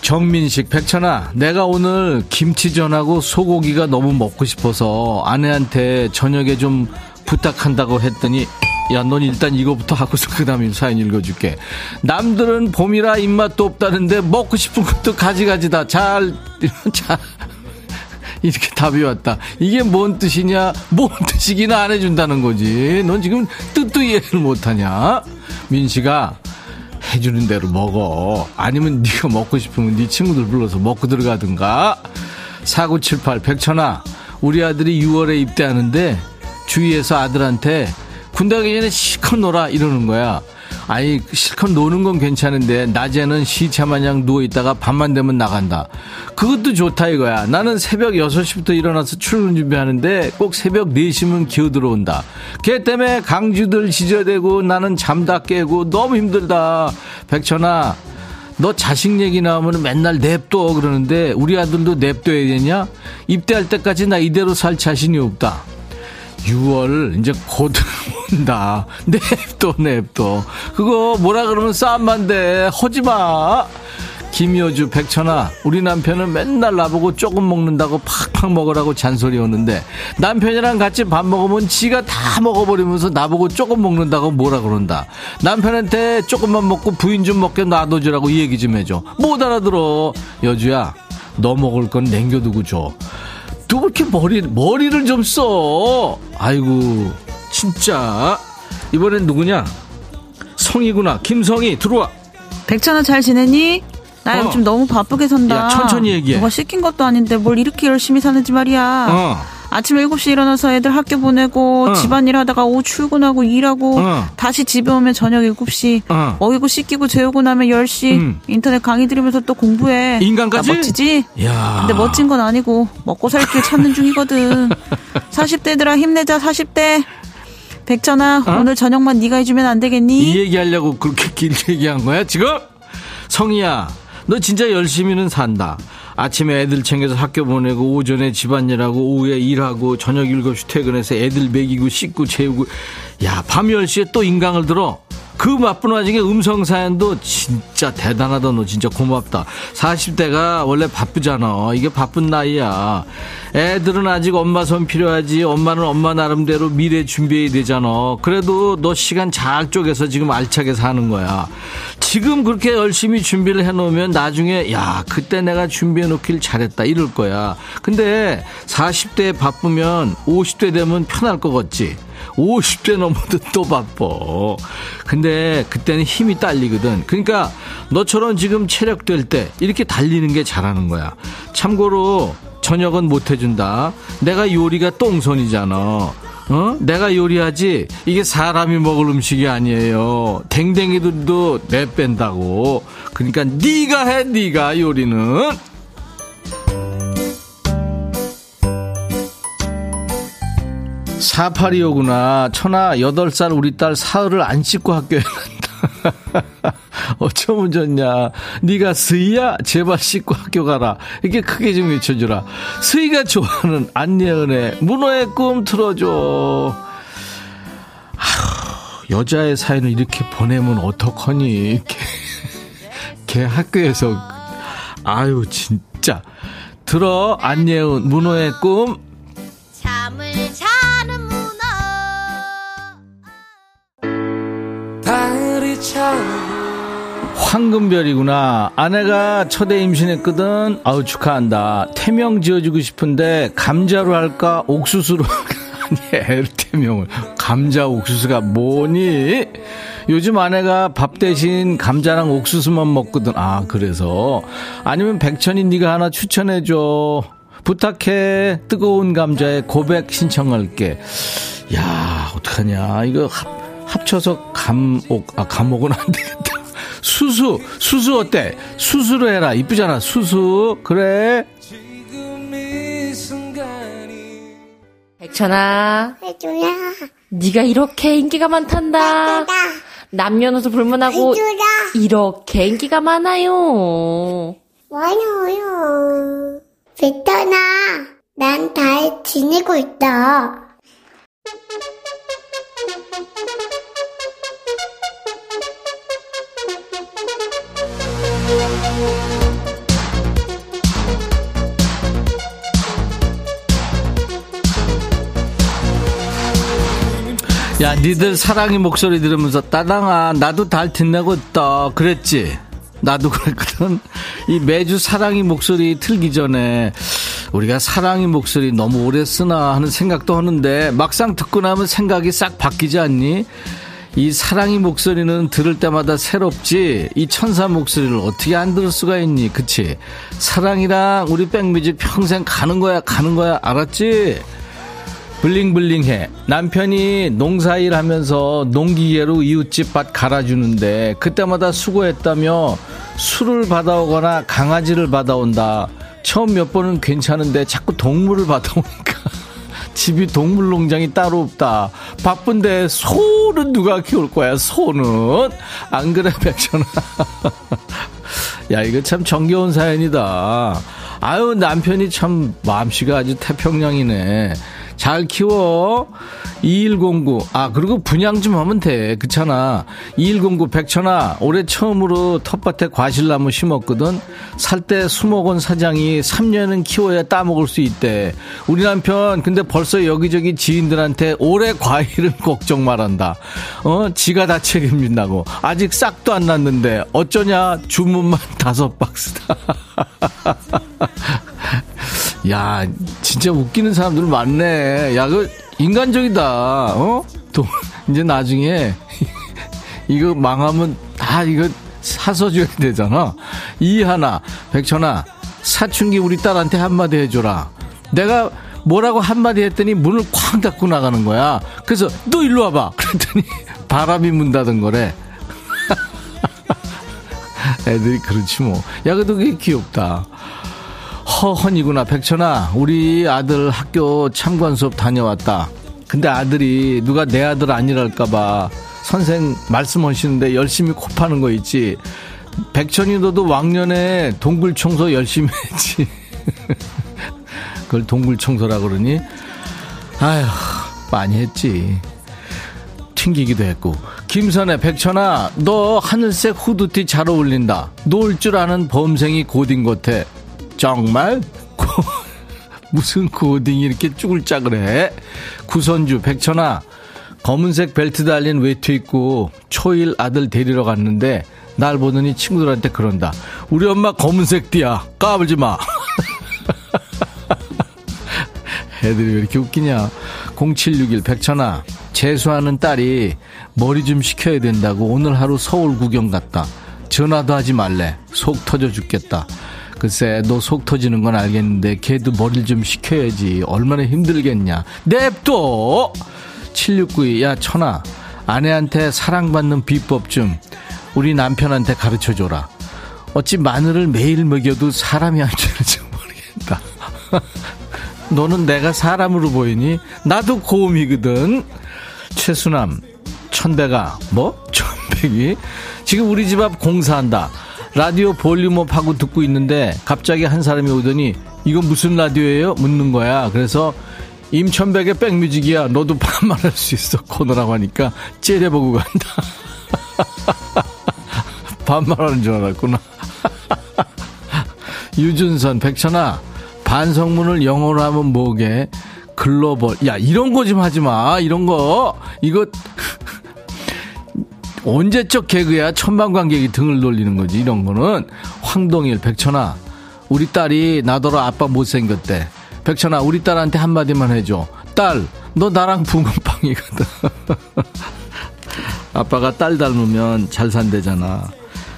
정민식, 백천아, 내가 오늘 김치전하고 소고기가 너무 먹고 싶어서 아내한테 저녁에 좀 부탁한다고 했더니, 야, 넌 일단 이거부터 하고서 그 다음에 사연 읽어줄게. 남들은 봄이라 입맛도 없다는데 먹고 싶은 것도 가지가지 다. 잘, 잘. 이렇게 답이 왔다. 이게 뭔 뜻이냐? 뭔 뜻이기나 안 해준다는 거지. 넌 지금 뜻도 이해를 못하냐? 민씨가 해주는 대로 먹어. 아니면 네가 먹고 싶으면 네 친구들 불러서 먹고 들어가든가. 4978 백천아 우리 아들이 6월에 입대하는데 주위에서 아들한테 군대 가기 전에 실컷 놀아 이러는 거야. 아니 실컷 노는 건 괜찮은데 낮에는 시차 마냥 누워있다가 밤만 되면 나간다. 그것도 좋다 이거야. 나는 새벽 6시부터 일어나서 출근 준비하는데 꼭 새벽 4시면 기어 들어온다. 걔 때문에 강주들 지저대고 나는 잠다 깨고 너무 힘들다. 백천아 너 자식 얘기 나오면 맨날 냅둬 그러는데 우리 아들도 냅둬야 되냐? 입대할 때까지 나 이대로 살 자신이 없다. 6월 이제 곧 온다. 냅둬 냅둬. 그거 뭐라 그러면 싸움만 돼. 허지마. 김효주 백천아 우리 남편은 맨날 나보고 조금 먹는다고 팍팍 먹으라고 잔소리 오는데 남편이랑 같이 밥 먹으면 지가 다 먹어버리면서 나보고 조금 먹는다고 뭐라 그런다 남편한테 조금만 먹고 부인 좀 먹게 놔둬주라고 얘기 좀 해줘 못 알아들어 여주야 너 먹을 건 남겨두고 줘 또 그렇게 머리, 머리를 좀 써. 아이고, 진짜. 이번엔 누구냐? 성이구나. 김성이, 들어와. 백천아 잘 지내니? 나 어. 요즘 너무 바쁘게 산다. 야, 천천히 얘기해. 누가 시킨 것도 아닌데 뭘 이렇게 열심히 사는지 말이야. 어. 아침 7시 일어나서 애들 학교 보내고 어. 집안일 하다가 오후 출근하고 일하고 어. 다시 집에 오면 저녁 7시 어. 먹이고 씻기고 재우고 나면 10시 음. 인터넷 강의 들으면서 또 공부해. 인간까지? 나 멋지지? 야. 근데 멋진 건 아니고 먹고 살 길 찾는 중이거든. 40대들아 힘내자 40대. 백천아 어? 오늘 저녁만 네가 해주면 안 되겠니? 이 얘기하려고 그렇게 길게 얘기한 거야, 지금? 성희야, 너 진짜 열심히는 산다. 아침에 애들 챙겨서 학교 보내고, 오전에 집안일하고, 오후에 일하고, 저녁 7시 퇴근해서 애들 먹이고, 씻고, 재우고. 야, 밤 10시에 또 인강을 들어. 그 바쁜 와중에 음성 사연도 진짜 대단하다 너 진짜 고맙다. 40대가 원래 바쁘잖아. 이게 바쁜 나이야. 애들은 아직 엄마 손 필요하지. 엄마는 엄마 나름대로 미래 준비해야 되잖아. 그래도 너 시간 잘 쪼개서 지금 알차게 사는 거야. 지금 그렇게 열심히 준비를 해놓으면 나중에 야 그때 내가 준비해 놓길 잘했다. 이럴 거야. 근데 40대에 바쁘면 50대 되면 편할 것 같지 50대 넘어도 또 바빠. 근데 그때는 힘이 딸리거든. 그러니까 너처럼 지금 체력 될 때 이렇게 달리는 게 잘하는 거야. 참고로 저녁은 못 해준다. 내가 요리가 똥손이잖아. 어? 내가 요리하지 이게 사람이 먹을 음식이 아니에요. 댕댕이들도 내 뺀다고. 그러니까 네가 해 네가 요리는. 4825구나. 천하 8살 우리 딸 사흘을 안 씻고 학교에 간다. 어쩌면 좋냐. 네가 스이야? 제발 씻고 학교 가라. 이렇게 크게 좀 외쳐주라. 스이가 좋아하는 안예은의 문어의 꿈 틀어줘. 아휴, 여자의 사연을 이렇게 보내면 어떡하니. 걔, 걔 학교에서. 아유, 진짜. 들어, 안예은, 문어의 꿈. 황금별이구나. 아내가 첫애 임신했거든. 아우 축하한다. 태명 지어주고 싶은데 감자로 할까 옥수수로? 아니 태명을 감자 옥수수가 뭐니? 요즘 아내가 밥 대신 감자랑 옥수수만 먹거든. 아 그래서 아니면 백천이 네가 하나 추천해줘. 부탁해. 뜨거운 감자에 고백 신청할게. 야 어떡하냐. 이거 합, 합쳐서 감옥 아 감옥은 안 되겠다. 수수, 수수 어때? 수수로 해라. 이쁘잖아. 수수. 그래. 백천아 해줘라. 네가 이렇게 인기가 많단다. 남녀노소 불문하고 해줘라. 이렇게 인기가 많아요 많아요. 베터나, 난잘 지내고 있다. 야, 니들 사랑의 목소리 들으면서 따당아, 나도 달 듣나고 있다. 그랬지? 나도 그랬거든. 이 매주 사랑의 목소리 틀기 전에 우리가 사랑의 목소리 너무 오래 쓰나 하는 생각도 하는데 막상 듣고 나면 생각이 싹 바뀌지 않니? 이 사랑의 목소리는 들을 때마다 새롭지 이 천사 목소리를 어떻게 안 들을 수가 있니 그치 사랑이랑 우리 백뮤직 평생 가는 거야 가는 거야 알았지 블링블링해 남편이 농사일 하면서 농기계로 이웃집 밭 갈아주는데 그때마다 수고했다며 술을 받아오거나 강아지를 받아온다 처음 몇 번은 괜찮은데 자꾸 동물을 받아오니까 집이 동물농장이 따로 없다. 바쁜데 소는 누가 키울 거야, 소는? 안 그래, 백천아? 야, 이거 참 정겨운 사연이다. 아유, 남편이 참 마음씨가 아주 태평양이네. 잘 키워. 2109. 아, 그리고 분양 좀 하면 돼. 그렇잖아. 2109 백천아, 올해 처음으로 텃밭에 과실나무 심었거든. 살 때 수목원 사장이 3년은 키워야 따먹을 수 있대. 우리 남편, 근데 벌써 여기저기 지인들한테 올해 과일은 걱정 말한다. 어, 지가 다 책임진다고. 아직 싹도 안 났는데, 어쩌냐? 주문만 다섯 박스다. 야, 진짜 웃기는 사람들 많네. 야, 그, 인간적이다. 어? 또, 이제 나중에, 이거 망하면 다 이거 사서 줘야 되잖아. 이 하나, 백천아, 사춘기 우리 딸한테 한마디 해줘라. 내가 뭐라고 한마디 했더니 문을 쾅 닫고 나가는 거야. 그래서 너 일로 와봐. 그랬더니 바람이 문 닫은 거래. 애들이 그렇지 뭐. 야, 그래도 그게 귀엽다. 허헌이구나. 백천아, 우리 아들 학교 참관 수업 다녀왔다. 근데 아들이 누가 내 아들 아니랄까봐 선생 말씀하시는데 열심히 코 파는 거 있지. 백천이 너도 왕년에 동굴 청소 열심히 했지. 그걸 동굴 청소라 그러니? 아휴, 많이 했지. 튕기기도 했고. 김선혜, 백천아, 너 하늘색 후드티 잘 어울린다. 놀 줄 아는 범생이 고딩 같아. 정말? 무슨 고딩이 이렇게 쭈글짜글해? 구선주, 백천아, 검은색 벨트 달린 외투 입고 초일 아들 데리러 갔는데 날 보더니 친구들한테 그런다. 우리 엄마 검은색 띠야. 까불지 마. 애들이 왜 이렇게 웃기냐. 0761 백천아, 재수하는 딸이 머리 좀 식혀야 된다고 오늘 하루 서울 구경 갔다. 전화도 하지 말래. 속 터져 죽겠다. 글쎄 너 속 터지는 건 알겠는데 걔도 머리를 좀 식혀야지. 얼마나 힘들겠냐. 냅둬! 7692 야 천아. 아내한테 사랑받는 비법 좀 우리 남편한테 가르쳐줘라. 어찌 마늘을 매일 먹여도 사람이 안 되는지 모르겠다. 너는 내가 사람으로 보이니? 나도 고음이거든. 최수남 천배가 뭐? 천백이 지금 우리 집 앞 공사한다 라디오 볼륨업 하고 듣고 있는데 갑자기 한 사람이 오더니 이건 무슨 라디오예요? 묻는 거야. 그래서 임천백의 백뮤직이야. 너도 반말할 수 있어. 코너라고 하니까 째려보고 간다. 반말하는 줄 알았구나. 유준선, 백천아, 반성문을 영어로 하면 뭐게? 글로벌. 야, 이런 거 좀 하지 마. 이런 거. 이거 언제적 개그야 천만 관객이 등을 돌리는 거지 이런 거는? 황동일 백천아 우리 딸이 나더러 아빠 못생겼대. 백천아 우리 딸한테 한마디만 해줘. 딸 너 나랑 붕어빵이거든. 아빠가 딸 닮으면 잘 산대잖아.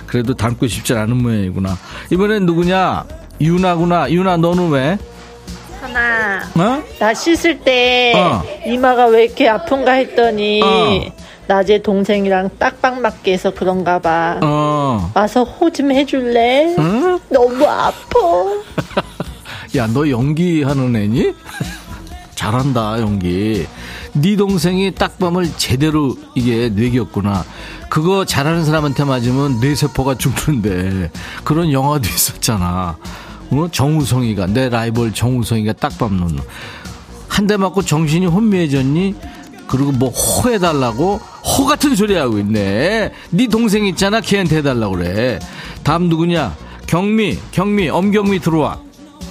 그래도 닮고 싶지 않은 모양이구나. 이번엔 누구냐? 유나구나. 유나 너는 왜? 하나. 어? 나 씻을 때 어. 이마가 왜 이렇게 아픈가 했더니 어. 낮에 동생이랑 딱방 맞게 해서 그런가 봐. 어. 와서 호 좀 해줄래? 응? 너무 아파. 야, 너 연기하는 애니? 잘한다, 연기. 네 동생이 딱밤을 제대로 이게 뇌겼구나. 그거 잘하는 사람한테 맞으면 뇌세포가 죽는데 그런 영화도 있었잖아. 어? 정우성이가 내 라이벌 정우성이가 딱밤 놓는. 한 대 맞고 정신이 혼미해졌니? 그리고 뭐 호해달라고 호 같은 소리 하고 있네. 네 동생 있잖아, 걔한테 해달라고 그래. 다음 누구냐? 경미, 경미, 엄경미 들어와.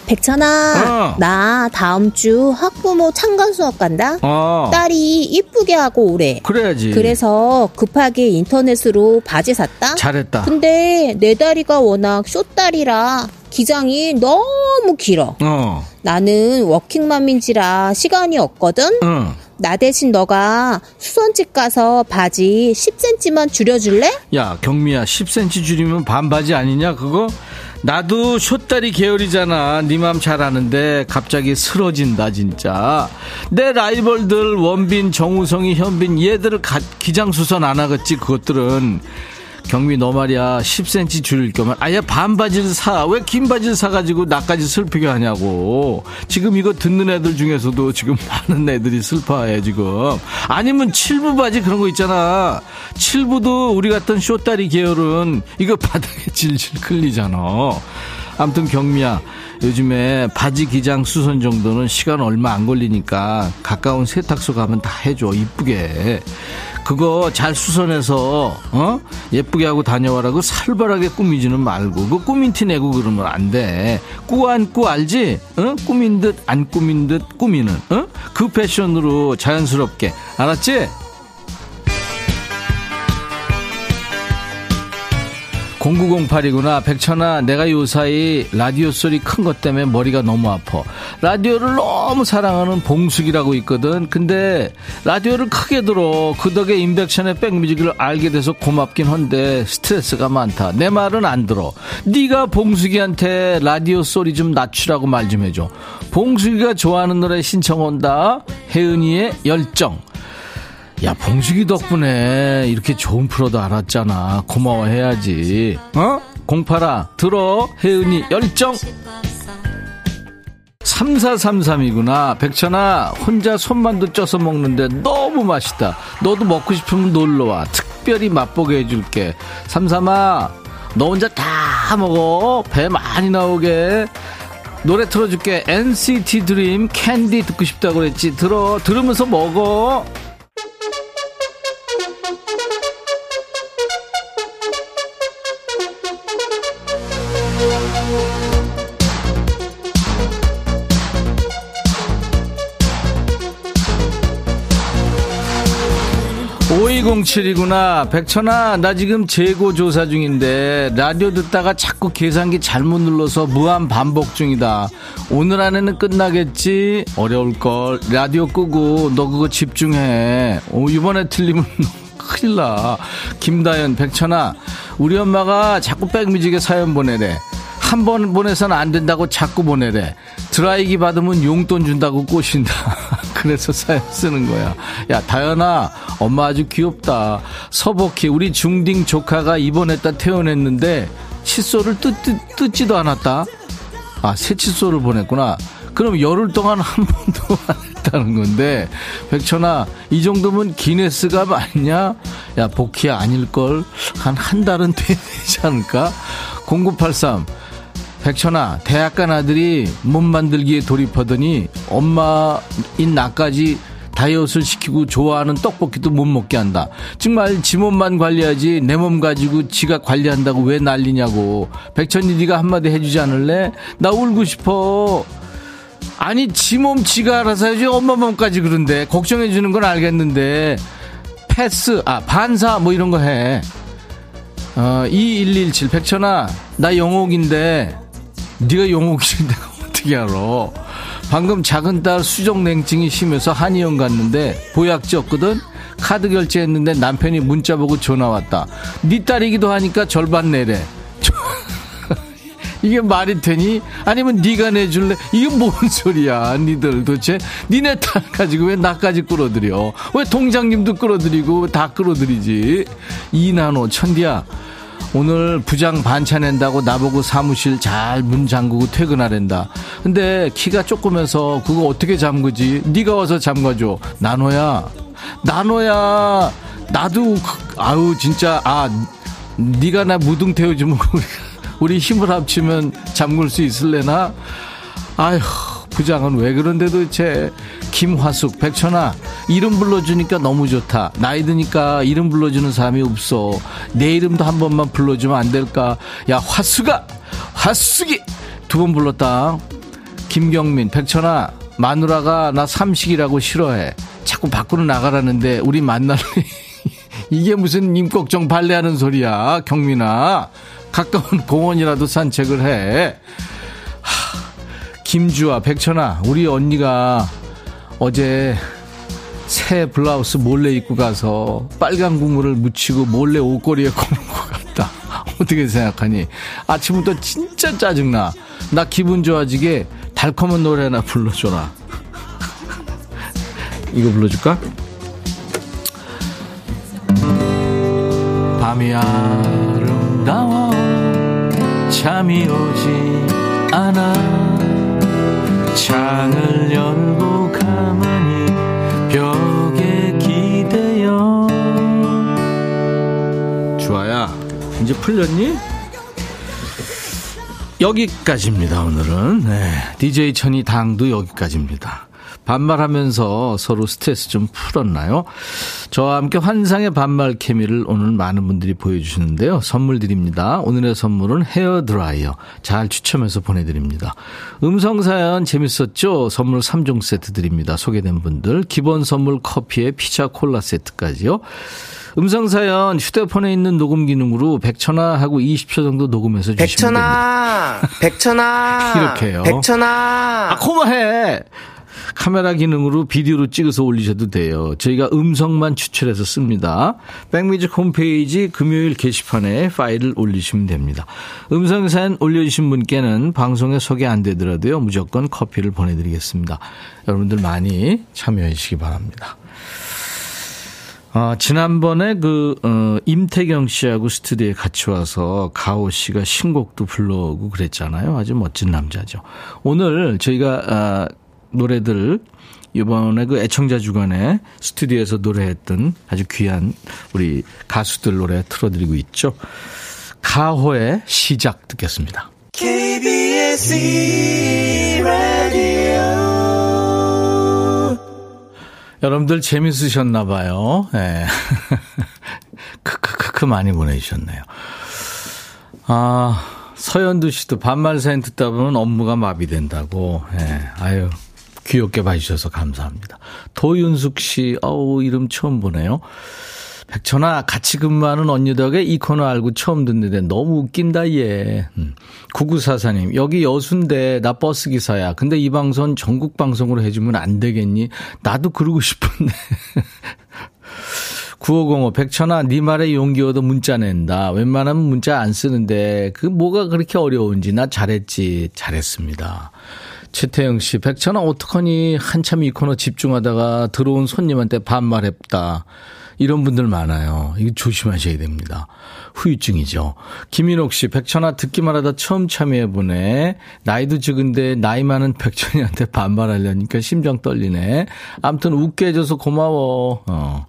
백천아, 어. 나 다음 주 학부모 참관 수업 간다. 어. 딸이 이쁘게 하고 오래. 그래야지. 그래서 급하게 인터넷으로 바지 샀다. 잘했다. 근데 내 다리가 워낙 쇼다리라 기장이 너무 길어. 어. 나는 워킹맘인지라 시간이 없거든. 응. 나 대신 너가 수선집 가서 바지 10cm만 줄여줄래? 야, 경미야, 10cm 줄이면 반바지 아니냐, 그거? 나도 숏다리 계열이잖아. 네 맘 잘 아는데 갑자기 쓰러진다, 진짜. 내 라이벌들 원빈, 정우성이, 현빈 얘들을 가- 기장수선 안 하겠지, 그것들은. 경미 너 말이야. 10cm 줄일 거면. 아예 반바지를 사. 왜 긴 바지를 사가지고 나까지 슬프게 하냐고. 지금 이거 듣는 애들 중에서도 지금 많은 애들이 슬퍼해 지금. 아니면 칠부 바지 그런 거 있잖아. 칠부도 우리 같은 쇼다리 계열은 이거 바닥에 질질 끌리잖아. 아무튼 경미야 요즘에 바지 기장 수선 정도는 시간 얼마 안 걸리니까 가까운 세탁소 가면 다 해줘. 이쁘게 그거 잘 수선해서 어? 예쁘게 하고 다녀와라고 살벌하게 꾸미지는 말고 그 꾸민 티 내고 그러면 안 돼. 꾸안꾸 알지? 어? 꾸민 듯 안 꾸민 듯 꾸미는 어 그 패션으로 자연스럽게. 알았지 0908이구나. 백천아, 내가 요사이 라디오 소리 큰 것 때문에 머리가 너무 아파. 라디오를 너무 사랑하는 봉숙이라고 있거든. 근데 라디오를 크게 들어. 그 덕에 인백션의 백뮤직을 알게 돼서 고맙긴 한데 스트레스가 많다. 내 말은 안 들어. 네가 봉숙이한테 라디오 소리 좀 낮추라고 말 좀 해줘. 봉숙이가 좋아하는 노래 신청 온다. 혜은이의 열정. 야, 봉숙이 덕분에 이렇게 좋은 프로도 알았잖아. 고마워해야지. 어? 공파라, 들어. 혜은이 열정. 3433이구나. 백천아, 혼자 손만두 쪄서 먹는데 너무 맛있다. 너도 먹고 싶으면 놀러와. 특별히 맛보게 해줄게. 삼삼아, 너 혼자 다 먹어. 배 많이 나오게. 노래 틀어줄게. NCT 드림 캔디 듣고 싶다고 그랬지. 들어. 들으면서 먹어. Bye. 오이공칠이구나. 백천아 나 지금 재고 조사 중인데 라디오 듣다가 자꾸 계산기 잘못 눌러서 무한 반복 중이다. 오늘 안에는 끝나겠지? 어려울걸. 라디오 끄고 너 그거 집중해. 오, 이번에 틀리면 큰일 나. 김다연 백천아 우리 엄마가 자꾸 백뮤직에 사연 보내래. 한 번 보내서는 안 된다고 자꾸 보내래. 드라이기 받으면 용돈 준다고 꼬신다. 그래서 사연 쓰는 거야. 야, 다현아, 엄마 아주 귀엽다. 서복희, 우리 중딩 조카가 입원했다 퇴원했는데 칫솔을 뜯, 뜯, 뜯지도 않았다. 아, 새 칫솔을 보냈구나. 그럼 열흘 동안 한 번도 안 했다는 건데, 백천아, 이 정도면 기네스가 아니냐? 야, 복희야, 아닐걸? 한, 한 달은 되지 않을까? 0983, 백천아, 대학 간 아들이 몸 만들기에 돌입하더니 엄마인 나까지 다이어트를 시키고 좋아하는 떡볶이도 못 먹게 한다. 정말 지 몸만 관리하지 내 몸 가지고 지가 관리한다고 왜 난리냐고. 백천이 네가 한마디 해주지 않을래? 나 울고 싶어. 아니 지 몸 지가 알아서 해야지 엄마 몸까지 그런데 걱정해 주는 건 알겠는데 패스 아 반사 뭐 이런 거 해. 어, 2117 백천아 나 영옥인데 네가 영옥이지 내가 어떻게 알아? 방금 작은 딸 수족냉증이 심해서 한의원 갔는데 보약제 없거든? 카드 결제했는데 남편이 문자 보고 전화 왔다. 네 딸이기도 하니까 절반 내래. 이게 말이 되니? 아니면 네가 내줄래? 이게 뭔 소리야 니들 도대체? 니네 딸 가지고 왜 나까지 끌어들여? 왜 동장님도 끌어들이고 다 끌어들이지? 이나노 천디야 오늘 부장 반찬 낸다고 나보고 사무실 잘 문 잠그고 퇴근하랜다. 근데 키가 조그면서 그거 어떻게 잠그지? 네가 와서 잠가줘. 나노야. 나노야. 나도 그- 아우 진짜 아 네가 나 무등 태워주면 우리, 우리 힘을 합치면 잠글 수 있을래나? 아휴 부장은 왜 그런데 도대체 김화숙 백천아 이름 불러주니까 너무 좋다 나이 드니까 이름 불러주는 사람이 없어 내 이름도 한 번만 불러주면 안 될까 야 화숙아 화숙이 두 번 불렀다 김경민, 백천아, 마누라가 나 삼식이라고 싫어해. 자꾸 밖으로 나가라는데 우리 만날래. 이게 무슨 임꺽정 발레하는 소리야, 경민아. 가까운 공원이라도 산책을 해. 하, 김주아, 백천아, 우리 언니가 어제 새 블라우스 몰래 입고 가서 빨간 국물을 묻히고 몰래 옷걸이에 거는 것 같다. 어떻게 생각하니? 아침부터 진짜 짜증나. 나 기분 좋아지게 달콤한 노래 나 불러줘라. 이거 불러줄까? 밤이 아름다워 잠이 오지 않아 창을 열고 가만히 벽에 기대어. 주아야 이제 풀렸니? 여기까지입니다 오늘은. 네, DJ 천이 당도 여기까지입니다 반말하면서 서로 스트레스 좀 풀었나요? 저와 함께 환상의 반말 케미를 오늘 많은 분들이 보여주시는데요. 선물 드립니다. 오늘의 선물은 헤어 드라이어. 잘 추첨해서 보내드립니다. 음성사연 재밌었죠? 선물 3종 세트 드립니다. 소개된 분들. 기본 선물 커피에 피자 콜라 세트까지요. 음성사연 휴대폰에 있는 녹음 기능으로 백천아 하고 20초 정도 녹음해서 주시면 됩니다. 백천아, 백천아, 이렇게요. 백천아. 아, 그만해! 카메라 기능으로 비디오로 찍어서 올리셔도 돼요. 저희가 음성만 추출해서 씁니다. 백뮤직 홈페이지 금요일 게시판에 파일을 올리시면 됩니다. 음성 사연 올려주신 분께는 방송에 소개 안 되더라도요. 무조건 커피를 보내드리겠습니다. 여러분들 많이 참여해 주시기 바랍니다. 아, 지난번에 그, 어, 임태경 씨하고 스튜디오에 같이 와서 가오 씨가 신곡도 불러오고 그랬잖아요. 아주 멋진 남자죠. 오늘 저희가, 아, 노래들 이번에 그 애청자 주간에 스튜디오에서 노래했던 아주 귀한 우리 가수들 노래 틀어드리고 있죠. 가호의 시작 듣겠습니다. KBS 라디오 여러분들 재밌으셨나 봐요. 예. 크크크크 많이 보내주셨네요. 아, 서현두 씨도 반말 사연 듣다 보면 업무가 마비된다고. 예. 아유, 귀엽게 봐주셔서 감사합니다. 도윤숙 씨, 어우, 이름 처음 보네요. 백천아, 같이 근무하는 언니 덕에 이 코너 알고 처음 듣는데 너무 웃긴다, 얘. 음. 9944님, 여기 여수인데 나 버스 기사야. 근데 이 방송 전국 방송으로 해주면 안 되겠니? 나도 그러고 싶은데. 9505, 백천아, 네 말에 용기 얻어 문자 낸다. 웬만하면 문자 안 쓰는데, 그 뭐가 그렇게 어려운지, 나 잘했지. 잘했습니다. 최태영 씨, 백천아, 어떡하니? 한참 이 코너 집중하다가 들어온 손님한테 반말했다. 이런 분들 많아요. 이거 조심하셔야 됩니다. 후유증이죠. 김인옥 씨, 백천아 듣기만 하다 처음 참여해보네. 나이도 적은데 나이 많은 백천이한테 반말하려니까 심장 떨리네. 암튼 웃게 해줘서 고마워. 어.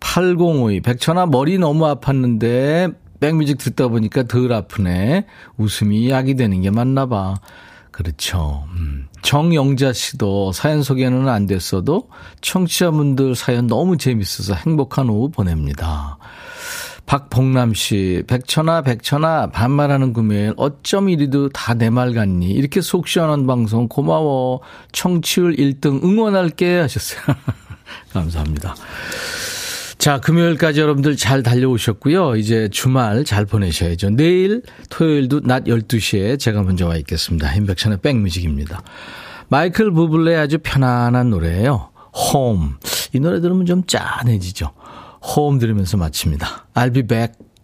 8052, 백천아 머리 너무 아팠는데 백뮤직 듣다 보니까 덜 아프네. 웃음이 약이 되는 게 맞나 봐. 그렇죠. 음. 정영자 씨도 사연 소개는 안 됐어도 청취자분들 사연 너무 재밌어서 행복한 오후 보냅니다. 박봉남 씨, 백천아, 백천아, 반말하는 금요일, 어쩜 이리도 다 내 말 같니? 이렇게 속 시원한 방송 고마워. 청취율 1등 응원할게 하셨어요. 감사합니다. 자, 금요일까지 여러분들 잘 달려오셨고요. 이제 주말 잘 보내셔야죠. 내일 토요일도 낮 12시에 제가 먼저 와 있겠습니다. 임백천의 백뮤직입니다. 마이클 부블레의 아주 편안한 노래예요. 홈. 이 노래 들으면 좀 짠해지죠. 홈 들으면서 마칩니다. I'll be back.